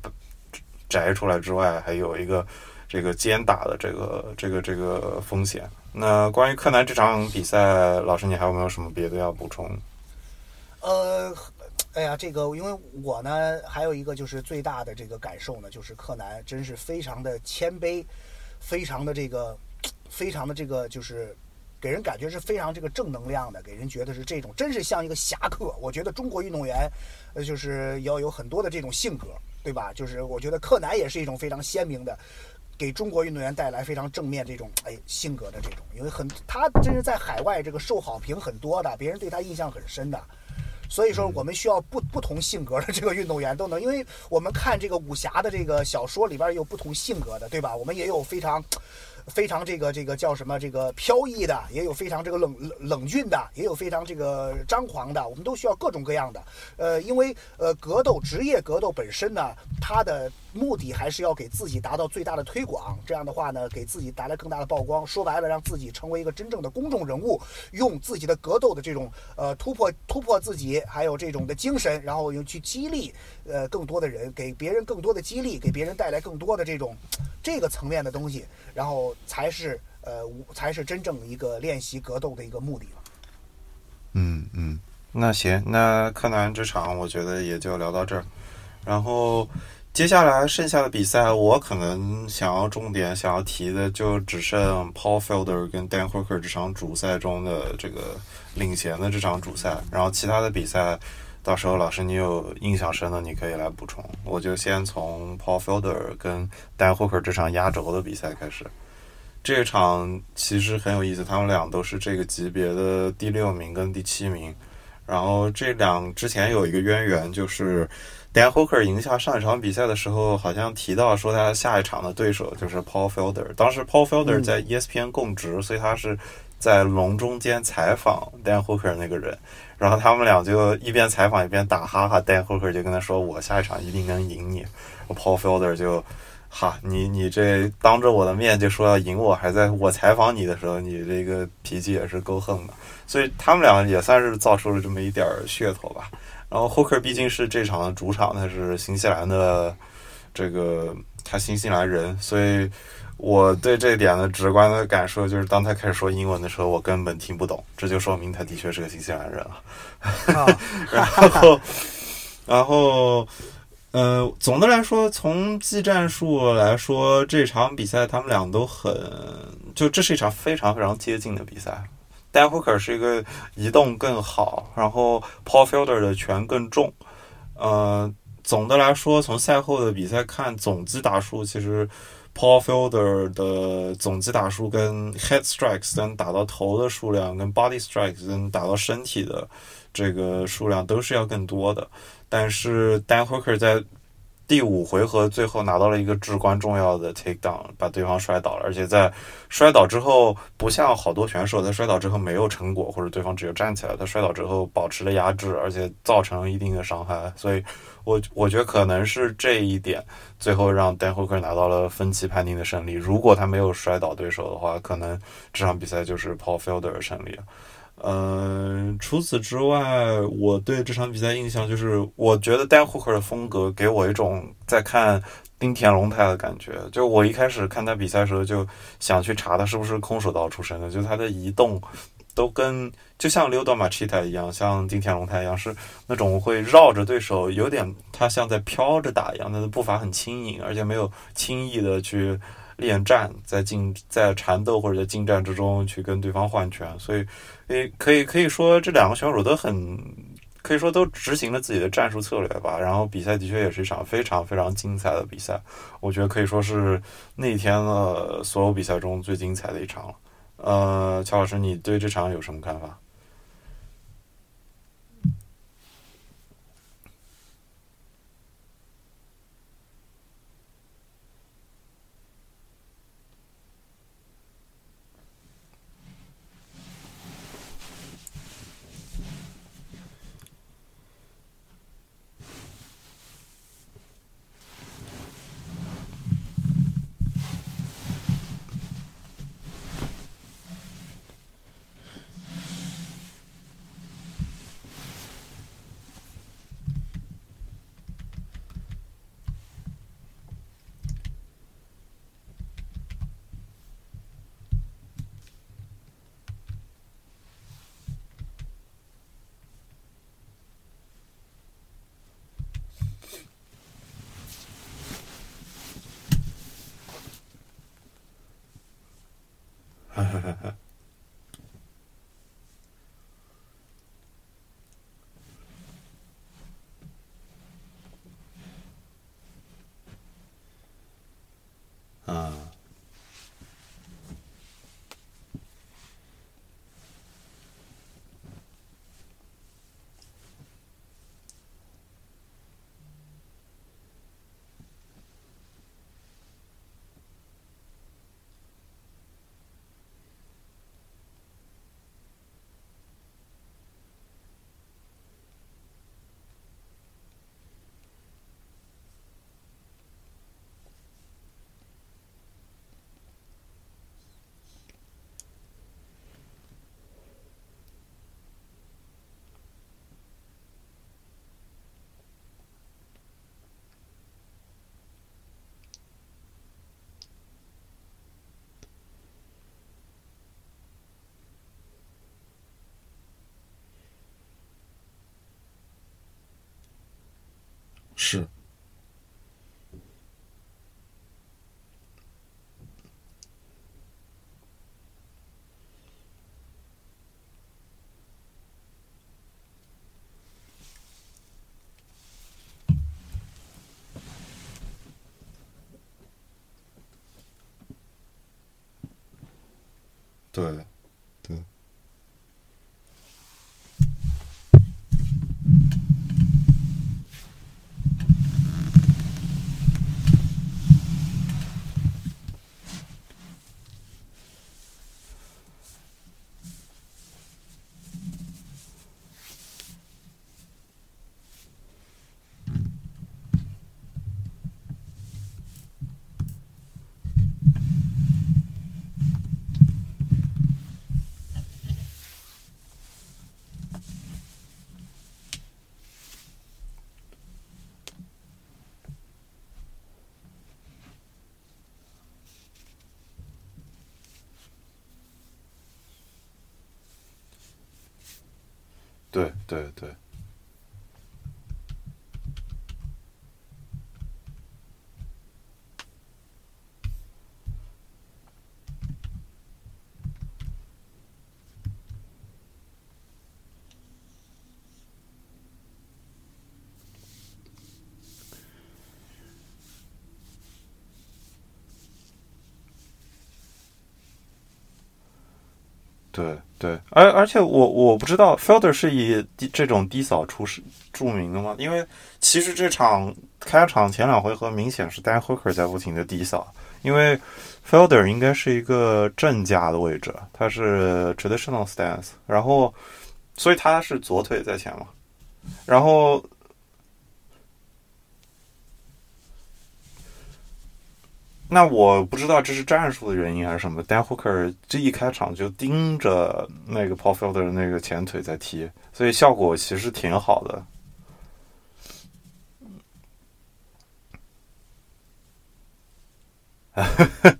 摘出来之外，还有一个这个肩打的这个这个这个风险。那关于柯南这场比赛，老师你还有没有什么别的要补充？呃，哎呀，这个因为我呢，还有一个就是最大的这个感受呢，就是柯南真是非常的谦卑，非常的这个，非常的这个就是。给人感觉是非常这个正能量的，给人觉得是这种，真是像一个侠客。我觉得中国运动员，呃，就是要有很多的这种性格，对吧？就是我觉得柯南也是一种非常鲜明的，给中国运动员带来非常正面这种哎性格的这种，因为很他真是在海外这个受好评很多的，别人对他印象很深的。所以说，我们需要不 不同性格的这个运动员都能，因为我们看这个武侠的这个小说里边有不同性格的，对吧？我们也有非常。非常这个这个叫什么？这个飘逸的，也有非常这个冷冷冷峻的，也有非常这个张狂的。我们都需要各种各样的。呃，因为呃格斗职业格斗本身呢，它的目的还是要给自己达到最大的推广。这样的话呢，给自己带来更大的曝光。说白了，让自己成为一个真正的公众人物，用自己的格斗的这种呃突破突破自己，还有这种的精神，然后又去激励呃更多的人，给别人更多的激励，给别人带来更多的这种这个层面的东西，然后。才是呃，才是真正一个练习格斗的一个目的了。嗯嗯，那行，那柯南这场我觉得也就聊到这儿。然后接下来剩下的比赛，我可能想要重点想要提的，就只剩 Paul Felder 跟 Dan Hooker 这场主赛中的这个领衔的这场主赛。然后其他的比赛，到时候老师你有印象深的，你可以来补充。我就先从 Paul Felder 跟 Dan Hooker 这场压轴的比赛开始。这场其实很有意思，他们俩都是这个级别的第六名跟第七名。然后这两之前有一个渊源，就是 Dan Hooker 赢下上一场比赛的时候，好像提到说他下一场的对手就是 Paul Felder。当时 Paul Felder 在 ESPN 供职，所以他是在笼中间采访 Dan Hooker 那个人。然后他们俩就一边采访一边打哈哈，Dan Hooker 就跟他说：“我下一场一定能赢你。”Paul Felder 就。哈，你你这当着我的面就说要赢我，还在我采访你的时候，你这个脾气也是够横的。所以他们俩也算是造出了这么一点噱头吧。然后霍克毕竟是这场的主场，他是新西兰的这个他新西兰人，所以我对这点的直观的感受就是，当他开始说英文的时候，我根本听不懂，这就说明他的确是个新西兰人了。然后，然后。呃，总的来说，从技战术来说，这场比赛他们俩都很，就这是一场非常非常接近的比赛。Dan Hooker 是一个移动更好，然后 Paul Fielder 的拳更重。呃，总的来说，从赛后的比赛看，总击打数其实 Paul Fielder 的总击打数跟 Head Strikes 能打到头的数量，跟 Body Strikes 能打到身体的这个数量都是要更多的。但是 Dan Hooker 在第五回合最后拿到了一个至关重要的 take down，把对方摔倒了。而且在摔倒之后，不像好多选手在摔倒之后没有成果，或者对方只有站起来，他摔倒之后保持了压制，而且造成一定的伤害。所以，我我觉得可能是这一点，最后让 Dan Hooker 拿到了分期判定的胜利。如果他没有摔倒对手的话，可能这场比赛就是 Paul Felder 胜利。嗯，除此之外，我对这场比赛印象就是，我觉得 Dan Hooker 的风格给我一种在看丁田龙太的感觉。就我一开始看他比赛的时候，就想去查他是不是空手道出身的，就他的移动都跟就像溜达马奇塔一样，像丁田龙太一样，是那种会绕着对手，有点他像在飘着打一样，他的步伐很轻盈，而且没有轻易的去。恋战，在近在缠斗或者在近战之中去跟对方换拳，所以，诶，可以可以说这两个选手都很，可以说都执行了自己的战术策略吧。然后比赛的确也是一场非常非常精彩的比赛，我觉得可以说是那天的所有比赛中最精彩的一场了。呃，乔老师，你对这场有什么看法？是。对，对，对，对。对对，而而且我我不知道 Felder 是以这种低扫出是著名的吗？因为其实这场开场前两回合明显是 Dan Hooker 在不停的低扫，因为 Felder 应该是一个正架的位置，他是 traditional stance，然后所以他是左腿在前嘛，然后。那我不知道这是战术的原因还是什么。Dan Hooker 这一开场就盯着那个 Paul Felder 的那个前腿在踢，所以效果其实挺好的。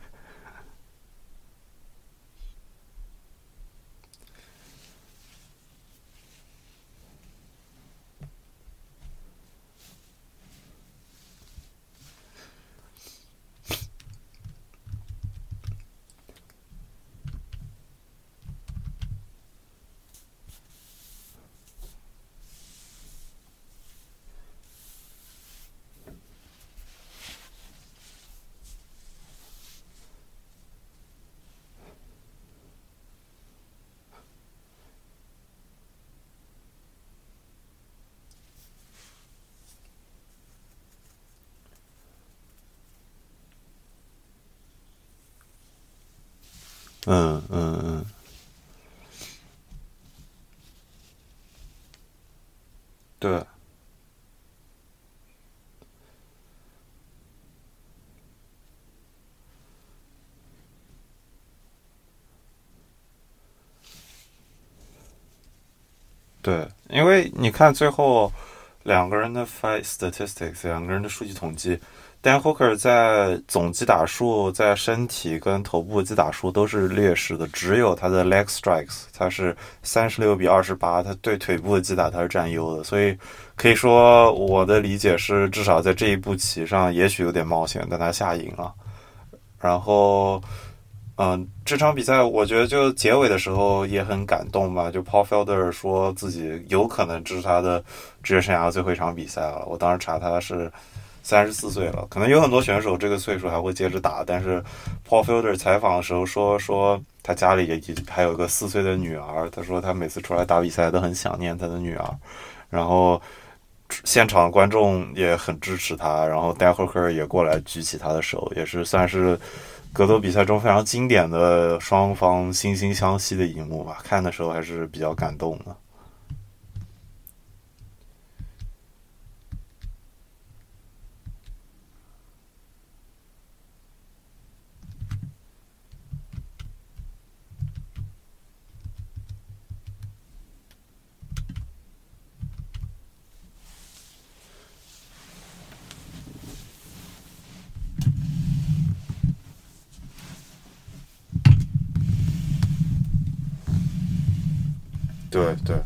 嗯嗯嗯，对，对，因为你看最后两个人的 fight statistics，两个人的数据统计。Dan Hooker 在总击打数、在身体跟头部击打数都是劣势的，只有他的 leg strikes，他是三十六比二十八，他对腿部的击打他是占优的，所以可以说我的理解是，至少在这一步棋上，也许有点冒险，但他下赢了。然后，嗯，这场比赛我觉得就结尾的时候也很感动吧。就 Paul Felder 说自己有可能这是他的职业生涯最后一场比赛了。我当时查他是三十四岁了，可能有很多选手这个岁数还会接着打，但是 Paul Felder 采访的时候说说他家里也还有个四岁的女儿，他说他每次出来打比赛都很想念他的女儿，然后现场观众也很支持他，然后 Dan Hooker 也过来举起他的手，也是算是。格斗比赛中非常经典的双方惺惺相惜的一幕吧，看的时候还是比较感动的。对对，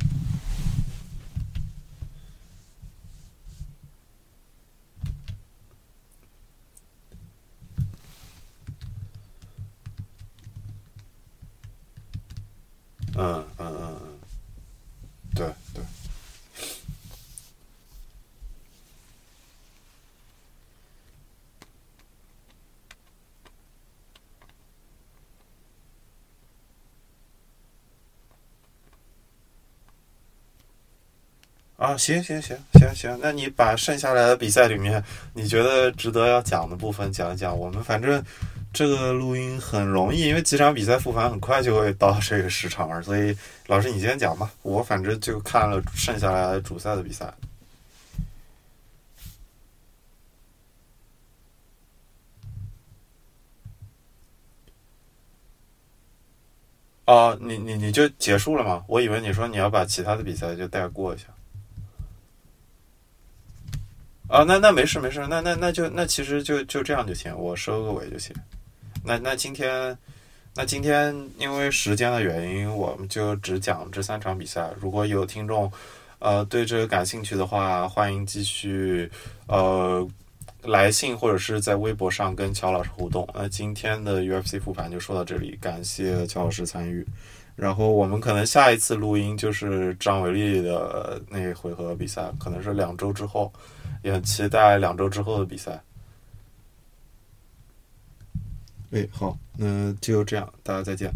嗯嗯嗯嗯，对对。啊，行行行行行，那你把剩下来的比赛里面，你觉得值得要讲的部分讲一讲。我们反正这个录音很容易，因为几场比赛复盘很快就会到这个时长了，所以老师你先讲吧。我反正就看了剩下来主赛的比赛。哦，你你你就结束了吗？我以为你说你要把其他的比赛就带过一下。啊，那那没事没事，那那那就那其实就就这样就行，我收个尾就行。那那今天，那今天因为时间的原因，我们就只讲这三场比赛。如果有听众，呃，对这个感兴趣的话，欢迎继续呃来信或者是在微博上跟乔老师互动。那今天的 UFC 复盘就说到这里，感谢乔老师参与。然后我们可能下一次录音就是张伟丽的那回合比赛，可能是两周之后。也很期待两周之后的比赛。哎，好，那就这样，大家再见。